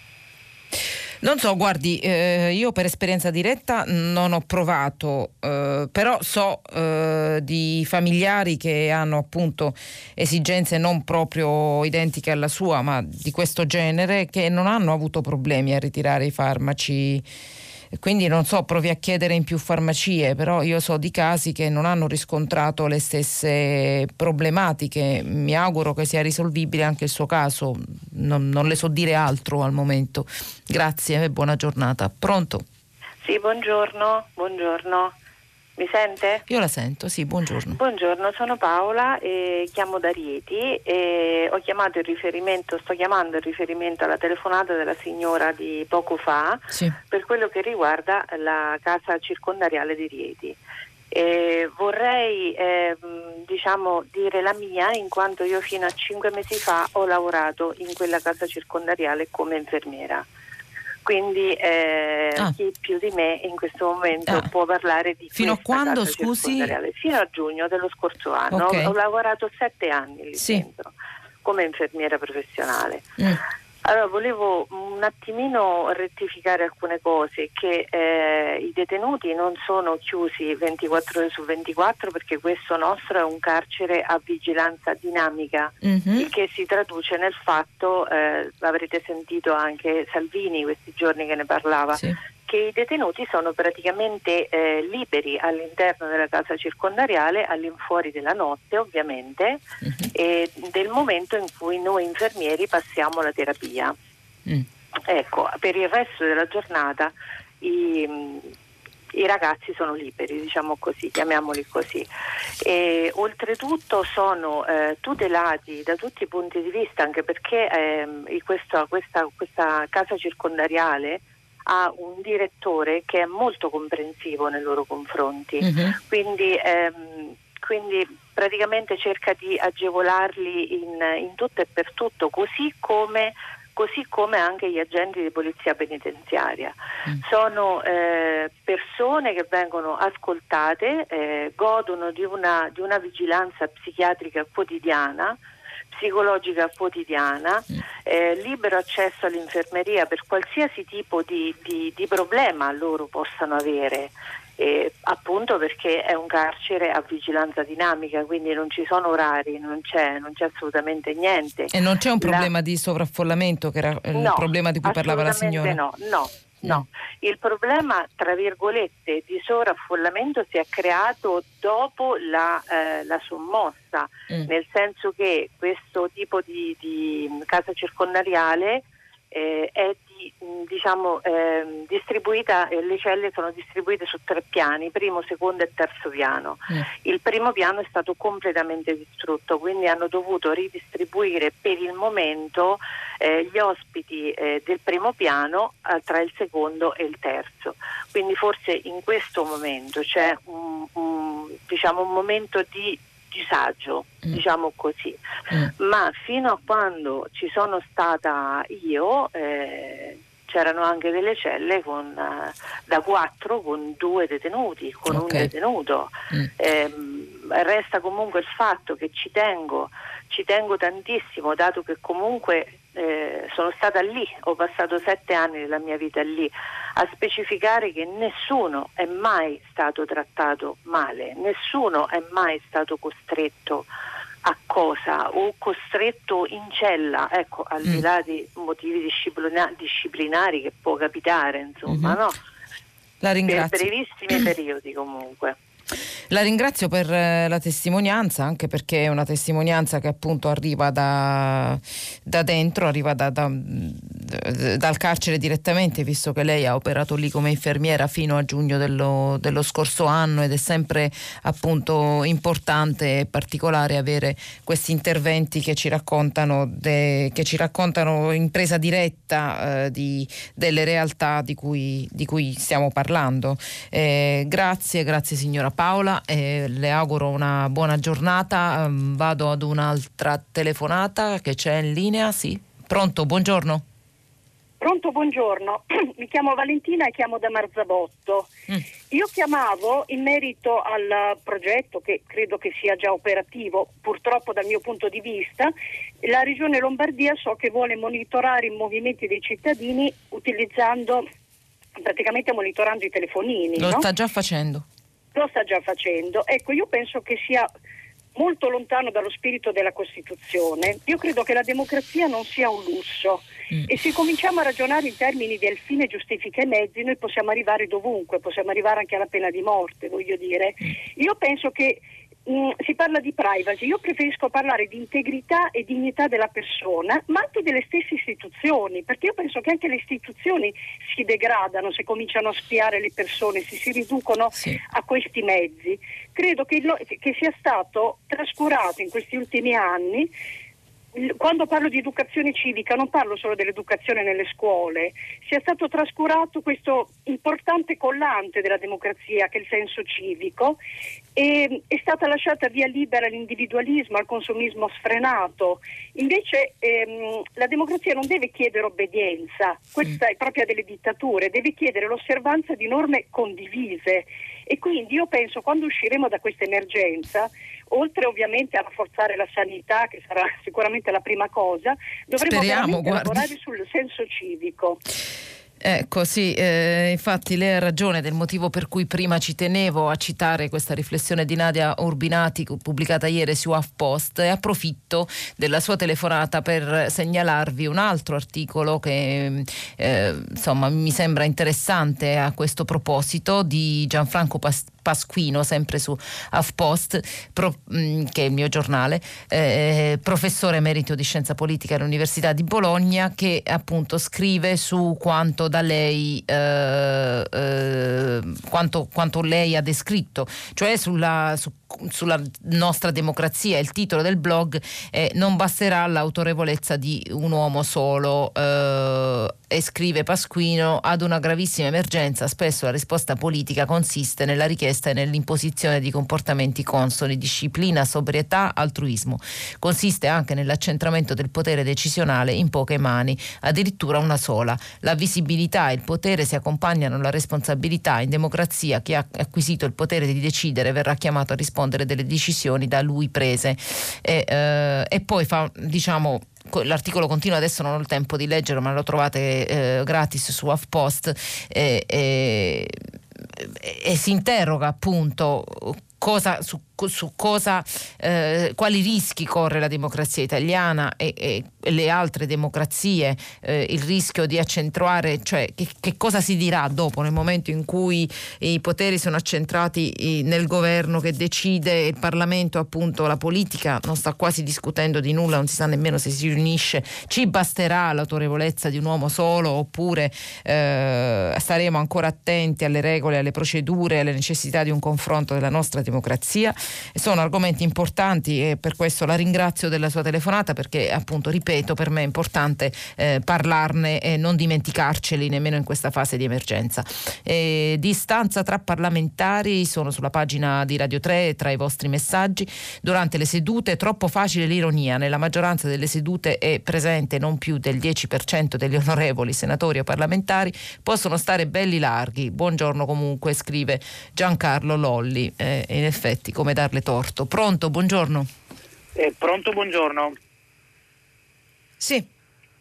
Non so, guardi, eh, io per esperienza diretta non ho provato, eh, però so eh, di familiari che hanno appunto esigenze non proprio identiche alla sua, ma di questo genere, che non hanno avuto problemi a ritirare i farmaci quindi non so, provi a chiedere in più farmacie, però io so di casi che non hanno riscontrato le stesse problematiche. Mi auguro che sia risolvibile anche il suo caso, non, non le so dire altro al momento. Grazie e buona giornata. Pronto? Sì, buongiorno, buongiorno. Mi sente? Io la sento, sì, buongiorno. Buongiorno, sono Paola e chiamo da Rieti e ho chiamato il riferimento, sto chiamando il riferimento alla telefonata della signora di poco fa sì. per quello che riguarda la casa circondariale di Rieti. E vorrei eh, diciamo, dire la mia in quanto io fino a cinque mesi fa ho lavorato in quella casa circondariale come infermiera quindi eh, ah. chi più di me in questo momento ah. può parlare di fino a quando scusi? fino a giugno dello scorso anno okay. ho, lavorato sette anni lì sì. dentro come infermiera professionale mm. Allora, volevo un attimino rettificare alcune cose, che eh, i detenuti non sono chiusi 24 ore su 24 perché questo nostro è un carcere a vigilanza dinamica, mm-hmm. il che si traduce nel fatto, eh, avrete sentito anche Salvini questi giorni che ne parlava, sì che i detenuti sono praticamente eh, liberi all'interno della casa circondariale, all'infuori della notte ovviamente, uh-huh. e del momento in cui noi infermieri passiamo la terapia. Mm. Ecco, per il resto della giornata i, i ragazzi sono liberi, diciamo così, chiamiamoli così. E, oltretutto sono eh, tutelati da tutti i punti di vista, anche perché eh, questa, questa, questa casa circondariale ha un direttore che è molto comprensivo nei loro confronti, uh-huh. quindi, ehm, quindi, praticamente cerca di agevolarli in, in tutto e per tutto, così come così come anche gli agenti di polizia penitenziaria. Mm. Sono eh, persone che vengono ascoltate, eh, godono di una, di una, vigilanza psichiatrica quotidiana psicologica quotidiana, mm. eh, libero accesso all'infermeria per qualsiasi tipo di, di, di problema loro possano avere. Eh, appunto perché è un carcere a vigilanza dinamica, quindi non ci sono orari, non c'è, non c'è assolutamente niente. E non c'è un problema la... di sovraffollamento, che era il no, problema di cui parlava la signora? No, no, No, il problema, tra virgolette, di sovraffollamento si è creato dopo la, eh, la sommossa, mm. nel senso che questo tipo di, di casa circondariale eh, è Mm, diciamo, eh, distribuita, eh, le celle sono distribuite su tre piani, primo, secondo e terzo piano. Mm. Il primo piano è stato completamente distrutto, quindi hanno dovuto ridistribuire per il momento eh, gli ospiti eh, del primo piano eh, tra il secondo e il terzo. Quindi forse in questo momento c'è un, un, diciamo, un momento di disagio, mm. diciamo così. Mm. Ma fino a quando ci sono stata io, eh, c'erano anche delle celle con, uh, da quattro con due detenuti, con okay. un detenuto. Mm. Eh, resta comunque il fatto che ci tengo, ci tengo tantissimo, dato che comunque eh, sono stata lì, ho passato sette anni della mia vita lì, a specificare che nessuno è mai stato trattato male, nessuno è mai stato costretto a cosa o costretto in cella, ecco, al di mm. là di motivi disciplina- disciplinari che può capitare, insomma, mm-hmm. no? La ringrazio. Per brevissimi periodi comunque. La ringrazio per eh, la testimonianza, anche perché è una testimonianza che appunto arriva da, da dentro, arriva da, da, dal carcere direttamente, visto che lei ha operato lì come infermiera fino a giugno dello, dello scorso anno ed è sempre appunto importante e particolare avere questi interventi che ci raccontano, de, che ci raccontano in presa diretta eh, di, delle realtà di cui, di cui stiamo parlando. Eh, grazie, grazie signora Paola e le auguro una buona giornata. Um, vado ad un'altra telefonata che c'è in linea. Sì, pronto, buongiorno. Pronto, buongiorno. Mi chiamo Valentina e chiamo da Marzabotto. Mm. Io chiamavo in merito al progetto che credo che sia già operativo, purtroppo dal mio punto di vista. La Regione Lombardia so che vuole monitorare i movimenti dei cittadini utilizzando praticamente monitorando i telefonini. Lo no? sta già facendo lo sta già facendo. Ecco, io penso che sia molto lontano dallo spirito della Costituzione. Io credo che la democrazia non sia un lusso mm. e se cominciamo a ragionare in termini del fine giustifica i mezzi, noi possiamo arrivare dovunque, possiamo arrivare anche alla pena di morte, voglio dire. Mm. Io penso che Mm, si parla di privacy, io preferisco parlare di integrità e dignità della persona, ma anche delle stesse istituzioni, perché io penso che anche le istituzioni si degradano se cominciano a spiare le persone, se si riducono sì. a questi mezzi. Credo che, che sia stato trascurato in questi ultimi anni quando parlo di educazione civica non parlo solo dell'educazione nelle scuole, sia stato trascurato questo importante collante della democrazia che è il senso civico e è stata lasciata via libera all'individualismo, al consumismo sfrenato. Invece ehm, la democrazia non deve chiedere obbedienza, questa è propria delle dittature, deve chiedere l'osservanza di norme condivise e quindi io penso quando usciremo da questa emergenza oltre ovviamente a rafforzare la sanità, che sarà sicuramente la prima cosa, dovremo Speriamo, lavorare sul senso civico. Ecco, sì, eh, infatti lei ha ragione del motivo per cui prima ci tenevo a citare questa riflessione di Nadia Urbinati pubblicata ieri su HuffPost e approfitto della sua telefonata per segnalarvi un altro articolo che eh, insomma mi sembra interessante a questo proposito di Gianfranco Past- Pasquino, sempre su HuffPost, pro, mm, che è il mio giornale, eh, professore emerito di scienza politica all'Università di Bologna, che appunto scrive su quanto da lei, eh, eh, quanto, quanto, lei ha descritto, cioè sulla, su, sulla nostra democrazia. Il titolo del blog è Non basterà l'autorevolezza di un uomo solo eh, e scrive Pasquino ad una gravissima emergenza spesso la risposta politica consiste nella richiesta e nell'imposizione di comportamenti consoni, disciplina, sobrietà, altruismo. Consiste anche nell'accentramento del potere decisionale in poche mani, addirittura una sola. La visibilità e il potere si accompagnano alla responsabilità. In democrazia chi ha acquisito il potere di decidere verrà chiamato a rispondere delle decisioni da lui prese. E, eh, e poi fa, diciamo, l'articolo continua, adesso non ho il tempo di leggerlo, ma lo trovate eh, gratis su HuffPost e, e, e si interroga appunto cosa, su, su cosa, eh, quali rischi corre la democrazia italiana e, e le altre democrazie, eh, il rischio di accentuare, cioè che, che, cosa si dirà dopo nel momento in cui i poteri sono accentrati nel governo che decide, il Parlamento appunto, la politica non sta quasi discutendo di nulla, non si sa nemmeno se si riunisce, ci basterà l'autorevolezza di un uomo solo oppure eh, staremo ancora attenti alle regole, alle procedure, alle necessità di un confronto della nostra democrazia? Sono argomenti importanti e per questo la ringrazio della sua telefonata perché appunto, ripeto, per me è importante eh, parlarne e non dimenticarceli nemmeno in questa fase di emergenza. E distanza tra parlamentari sono sulla pagina di Radio 3 tra i vostri messaggi. Durante le sedute è troppo facile l'ironia. Nella maggioranza delle sedute è presente non più del 10% degli onorevoli senatori o parlamentari. Possono stare belli larghi. Buongiorno comunque, scrive Giancarlo Lolli. Eh, in effetti, come darle torto. Pronto, buongiorno. Eh, pronto, buongiorno. Sì,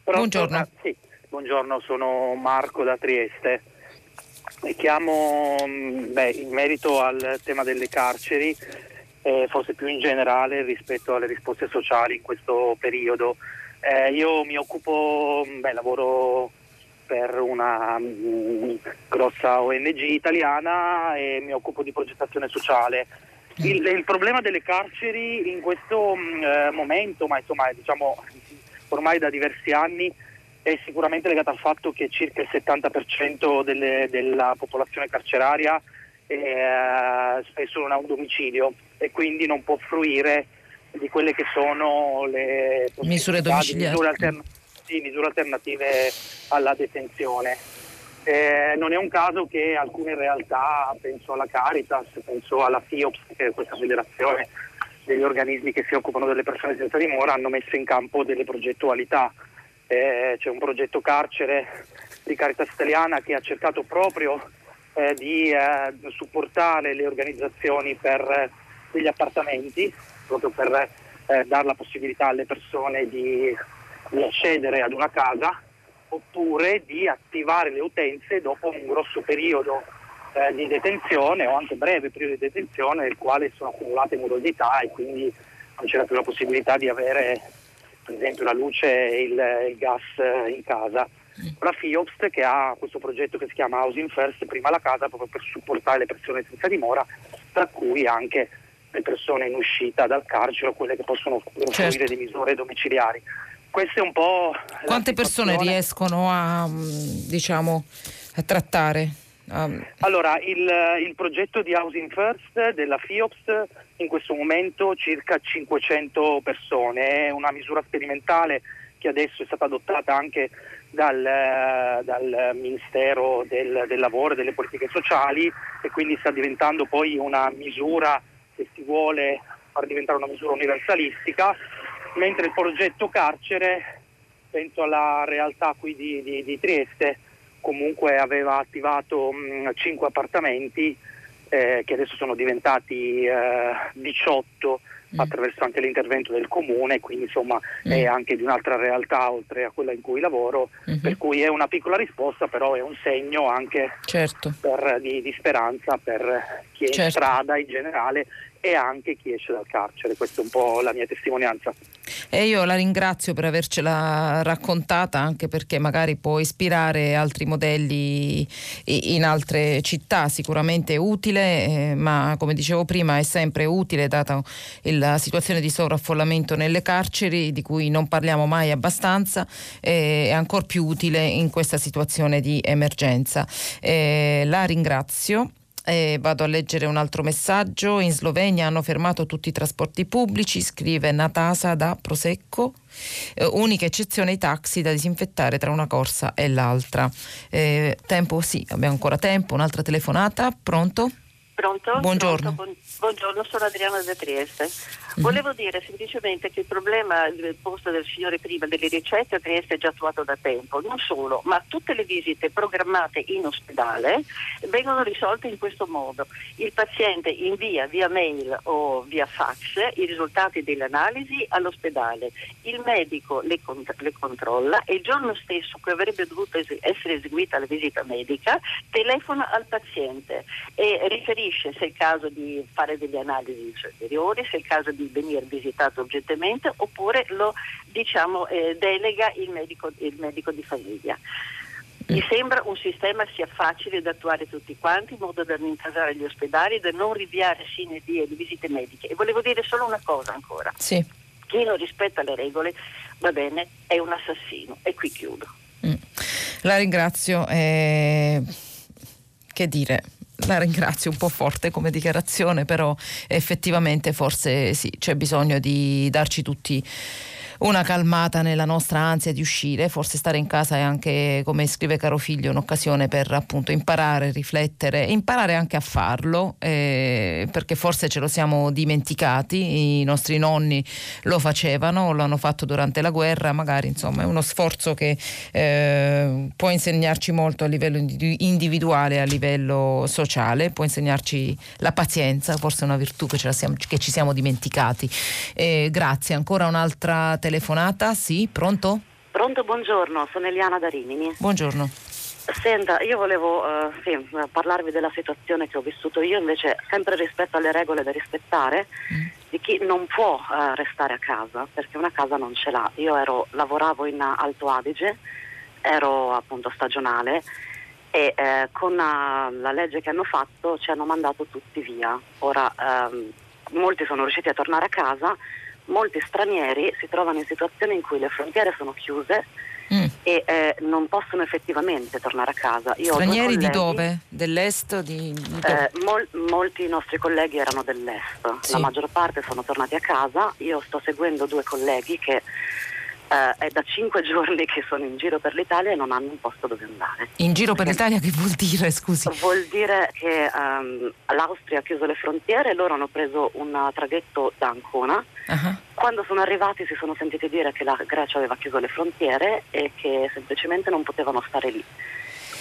pronto? buongiorno. Ah, sì. buongiorno, sono Marco da Trieste. E chiamo mm, beh, in merito al tema delle carceri, eh, forse più in generale rispetto alle risposte sociali in questo periodo. Eh, io mi occupo, mm, beh, lavoro per una mh, mm, grossa ONG italiana e mi occupo di progettazione sociale. Il, il problema delle carceri in questo mh, eh, momento, ma insomma diciamo ormai da diversi anni, è sicuramente legato al fatto che circa il 70% delle, della popolazione carceraria eh, spesso non ha un domicilio e quindi non può fruire di quelle che sono le misure. Misure, altern- sì, misure alternative alla detenzione. Eh, non è un caso che alcune realtà, penso alla Caritas, penso alla FIOPS, che è questa federazione degli organismi che si occupano delle persone senza dimora, hanno messo in campo delle progettualità. Eh, c'è un progetto carcere di Caritas Italiana che ha cercato proprio eh, di eh, supportare le organizzazioni per degli appartamenti, proprio per eh, dare la possibilità alle persone di, di accedere ad una casa oppure di attivare le utenze dopo un grosso periodo eh, di detenzione o anche breve periodo di detenzione nel quale sono accumulate morosità e quindi non c'era più la possibilità di avere per esempio la luce e il, il gas eh, in casa. La FIOPS che ha questo progetto che si chiama Housing First, prima la casa, proprio per supportare le persone senza dimora, tra cui anche le persone in uscita dal carcere o quelle che possono usufruire certo. di misure domiciliari. Questo è un po'. Quante persone riescono a, mm, diciamo, a trattare? Um. Allora, il, il, progetto di Housing First della FIOPS in questo momento circa 500 persone, è una misura sperimentale che adesso è stata adottata anche dal, dal Ministero del, del, Lavoro e delle Politiche Sociali e quindi sta diventando poi una misura che si vuole far diventare una misura universalistica mentre il progetto carcere, penso alla realtà qui di, di, di Trieste, comunque aveva attivato mh, 5 appartamenti eh, che adesso sono diventati eh, 18 mm. attraverso anche l'intervento del comune, quindi insomma mm. è anche di un'altra realtà oltre a quella in cui lavoro, mm-hmm. per cui è una piccola risposta, però è un segno anche certo. per, di, di, speranza per chi è certo. in strada in generale e anche chi esce dal carcere. Questa è un po' la mia testimonianza. E io la ringrazio per avercela raccontata anche perché magari può ispirare altri modelli in altre città, sicuramente utile, eh, ma come dicevo prima è sempre utile data la situazione di sovraffollamento nelle carceri di cui non parliamo mai abbastanza, eh, è ancora più utile in questa situazione di emergenza. Eh, la ringrazio. E vado a leggere un altro messaggio. In Slovenia hanno fermato tutti i trasporti pubblici, scrive Natasa da Prosecco. Eh, unica eccezione i taxi da disinfettare tra una corsa e l'altra. Eh, tempo, sì, abbiamo ancora tempo. Un'altra telefonata. Pronto? Pronto? Buongiorno. Pronto, buongiorno, sono Adriana da Trieste. Mm-hmm. Volevo dire semplicemente che il problema posto del signore prima delle ricette a Trieste è già attuato da tempo, non solo, ma tutte le visite programmate in ospedale vengono risolte in questo modo. Il paziente invia via mail o via fax i risultati delle analisi all'ospedale, il medico le, cont- le controlla e il giorno stesso che avrebbe dovuto es- essere eseguita la visita medica telefona al paziente e riferisce se è il caso di fare delle analisi superiori, se è il caso di di venire visitato urgentemente oppure lo diciamo, eh, delega il medico, il medico di famiglia. Mi mm. sembra un sistema sia facile da attuare tutti quanti in modo da non intasare gli ospedali, da non rinviare sine die le visite mediche. E volevo dire solo una cosa ancora. Sì. Chi non rispetta le regole, va bene, è un assassino. E qui chiudo. Mm. La ringrazio. Eh, che dire? La ringrazio, un po' forte come dichiarazione, però effettivamente forse sì, c'è bisogno di darci tutti una calmata nella nostra ansia di uscire, forse stare in casa è anche, come scrive caro figlio, un'occasione per appunto imparare, riflettere, imparare anche a farlo, eh, perché forse ce lo siamo dimenticati, i nostri nonni lo facevano, lo hanno fatto durante la guerra, magari insomma è uno sforzo che eh, può insegnarci molto a livello individuale, a livello sociale, può insegnarci la pazienza, forse è una virtù che, ci siamo dimenticati. Eh, grazie, ancora un'altra telefonata telefonata, sì, pronto? Pronto, buongiorno, sono Eliana da Rimini. Buongiorno. Senta, io volevo uh, sì, parlarvi della situazione che ho vissuto io, invece sempre rispetto alle regole da rispettare, mm. di chi non può uh, restare a casa, perché una casa non ce l'ha. Io ero, lavoravo in Alto Adige, ero appunto stagionale e eh, con la, la, legge che hanno fatto ci hanno mandato tutti via. Ora ehm, molti sono riusciti a tornare a casa, molti stranieri si trovano in situazioni in cui le frontiere sono chiuse mm. e eh, non possono effettivamente tornare a casa. Io stranieri colleghi, di dove? Dell'est? Di, di eh, mol, molti nostri colleghi erano dell'est, sì. la maggior parte sono tornati a casa. Io sto seguendo due colleghi che eh, è da cinque giorni che sono in giro per l'Italia e non hanno un posto dove andare. In giro per l'Italia che vuol dire, scusi? Vuol dire che um, l'Austria ha chiuso le frontiere e loro hanno preso un traghetto da Ancona. Uh-huh. Quando sono arrivati si sono sentiti dire che la Grecia aveva chiuso le frontiere e che semplicemente non potevano stare lì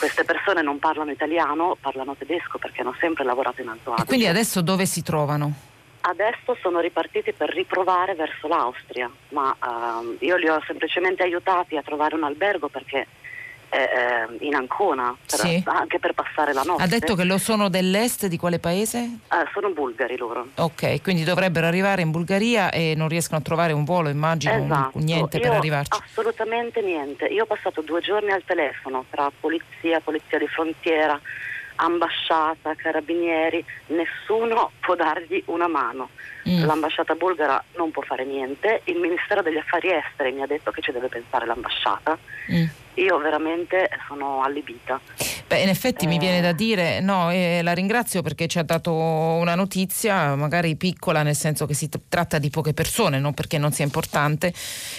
queste persone non parlano italiano, parlano tedesco perché hanno sempre lavorato in Alto Adige. E quindi adesso dove si trovano? Adesso sono ripartiti per riprovare verso l'Austria, ma uh, io li ho semplicemente aiutati a trovare un albergo perché eh, in Ancona, per, sì. anche per passare la notte. Ha detto che lo sono dell'est di quale paese? Uh, sono bulgari loro. Ok, quindi dovrebbero arrivare in Bulgaria e non riescono a trovare un volo, immagino, esatto. niente io, per arrivarci. Assolutamente niente. Io ho passato due giorni al telefono tra polizia, polizia di frontiera, ambasciata, carabinieri, nessuno può dargli una mano. Mm. L'ambasciata bulgara non può fare niente, il Ministero degli Affari Esteri mi ha detto che ci deve pensare l'ambasciata. Mm. Io veramente sono allibita. Beh, in effetti mi viene da dire, no, eh, la ringrazio perché ci ha dato una notizia, magari piccola, nel senso che si t- tratta di poche persone, non perché non sia importante,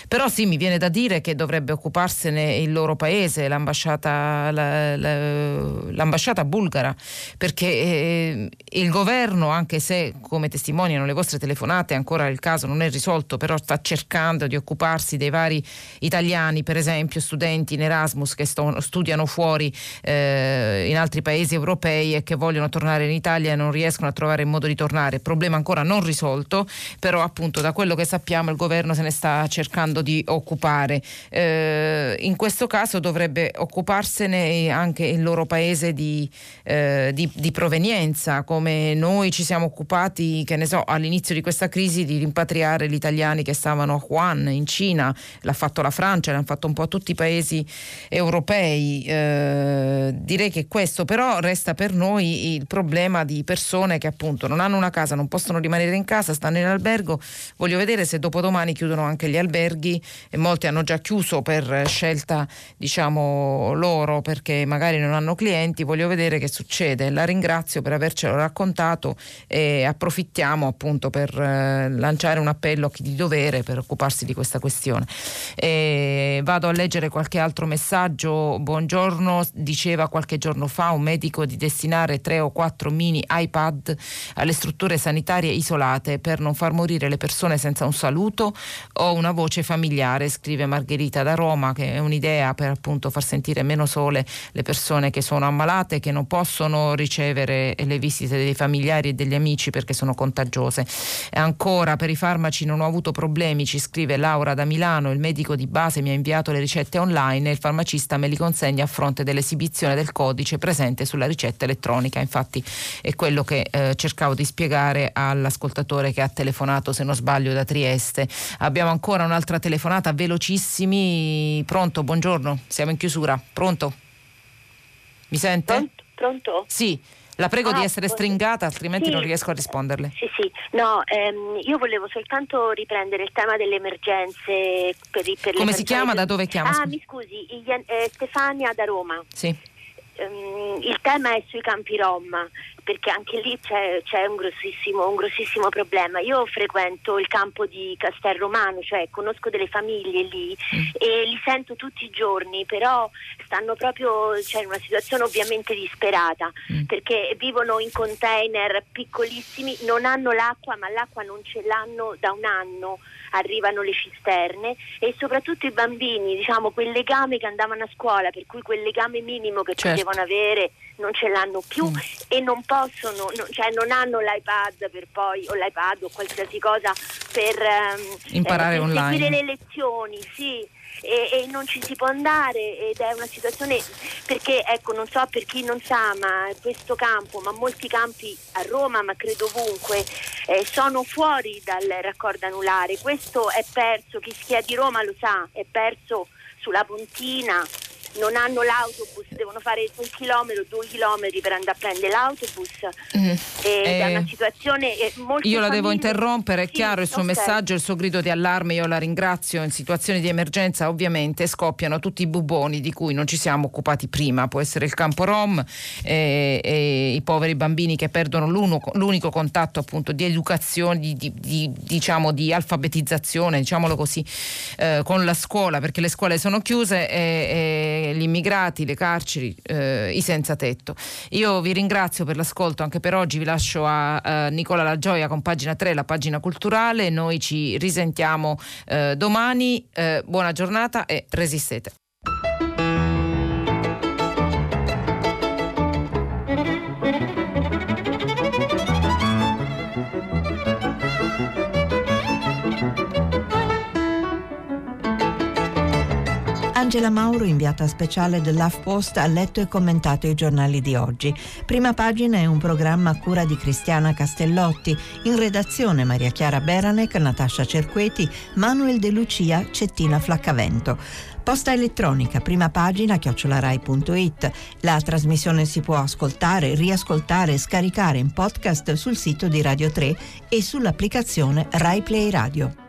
però sì, mi viene da dire che dovrebbe occuparsene il loro paese, l'ambasciata, la, la, l'ambasciata bulgara, perché eh, il governo, anche se come testimoniano le vostre telefonate, ancora il caso non è risolto, però sta cercando di occuparsi dei vari italiani, per esempio studenti in Erasmus che sto, studiano fuori eh, in altri paesi europei e che vogliono tornare in Italia e non riescono a trovare il modo di tornare. Problema ancora non risolto, però appunto da quello che sappiamo il governo se ne sta cercando di occupare. Eh, in questo caso dovrebbe occuparsene anche il loro paese di, eh, di, di, provenienza, come noi ci siamo occupati, che ne so, all'inizio di questa crisi di rimpatriare gli italiani che stavano a Wuhan in Cina, l'ha fatto la Francia, l'hanno fatto un po' tutti i paesi europei. Eh, direi che questo però resta per noi il problema di persone che appunto non hanno una casa, non possono rimanere in casa, stanno in albergo. Voglio vedere se dopodomani chiudono anche gli alberghi e molti hanno già chiuso per scelta diciamo loro perché magari non hanno clienti. Voglio vedere che succede. La ringrazio per avercelo raccontato e approfittiamo appunto per eh, lanciare un appello a chi di dovere per occuparsi di questa questione. E vado a leggere qualche altro messaggio. Buongiorno, diceva qualche giorno fa un medico di destinare tre o quattro mini iPad alle strutture sanitarie isolate per non far morire le persone senza un saluto o una voce familiare, scrive Margherita da Roma, che è un'idea per appunto far sentire meno sole le persone che sono ammalate, che non possono ricevere le visite dei familiari e degli amici perché sono contagiose. E ancora per i farmaci non ho avuto problemi, ci scrive Laura da Milano, il medico di base mi ha inviato le ricette online e il farmacista me li consegna a fronte dell'esibizione del codice presente sulla ricetta elettronica. Infatti è quello che eh, cercavo di spiegare all'ascoltatore che ha telefonato, se non sbaglio, da Trieste. Abbiamo ancora un'altra telefonata, velocissimi. Pronto, buongiorno, siamo in chiusura. Pronto? Mi sente? Pronto? Sì. La prego ah, di essere stringata, altrimenti sì, non riesco a risponderle. Sì, sì. No, ehm, io volevo soltanto riprendere il tema delle emergenze per, per Come si chiama? Da dove chiama? Ah, mi scusi, eh, Stefania da Roma. Sì. Um, il tema è sui campi Rom, perché anche lì c'è, c'è un, grossissimo, un, grossissimo, problema. Io frequento il campo di Castel Romano, cioè conosco delle famiglie lì mm. e li sento tutti i giorni, però stanno proprio cioè, in una situazione ovviamente disperata, mm. perché vivono in container piccolissimi, non hanno l'acqua, ma l'acqua non ce l'hanno da un anno arrivano le cisterne e soprattutto i bambini, diciamo quel legame che andavano a scuola, per cui quel legame minimo che certo. potevano avere non ce l'hanno più mm. e non possono, no, cioè non hanno l'iPad per poi, o l'iPad o qualsiasi cosa per um, imparare eh, per online. seguire le lezioni, sì e, e, non ci si può andare ed è una situazione perché ecco non so per chi non sa ma questo campo ma molti campi a Roma ma credo ovunque eh, sono fuori dal raccordo anulare questo è perso chi schia di Roma lo sa è perso sulla Pontina non hanno l'autobus, devono fare un chilometro, due chilometri per andare a prendere l'autobus. Mm. Ed è una situazione eh, molto. Io la devo interrompere, è sì, chiaro il suo okay. messaggio, il suo grido di allarme, io la ringrazio. In situazioni di emergenza ovviamente scoppiano tutti i buboni di cui non ci siamo occupati prima. Può essere il campo Rom, e, e i poveri bambini che perdono l'unico contatto appunto di educazione, di, di, di, diciamo di alfabetizzazione, diciamolo così, eh, con la scuola, perché le scuole sono chiuse e, e gli immigrati, le carceri, eh, i senza tetto. Io vi ringrazio per l'ascolto anche per oggi, vi lascio a, a Nicola La Gioia con pagina 3, la pagina culturale, noi ci risentiamo eh, domani, eh, buona giornata e resistete. Angela Mauro, inviata speciale dell'HuffPost, ha letto e commentato i giornali di oggi. Prima pagina è un programma a cura di Cristiana Castellotti, in redazione Maria Chiara Beranec, Natascia Cerqueti, Manuel De Lucia, Cettina Flaccavento. Posta elettronica, prima pagina chiocciolarai.it. La trasmissione si può ascoltare, riascoltare e scaricare in podcast sul sito di Radio 3 e sull'applicazione Rai Play Radio.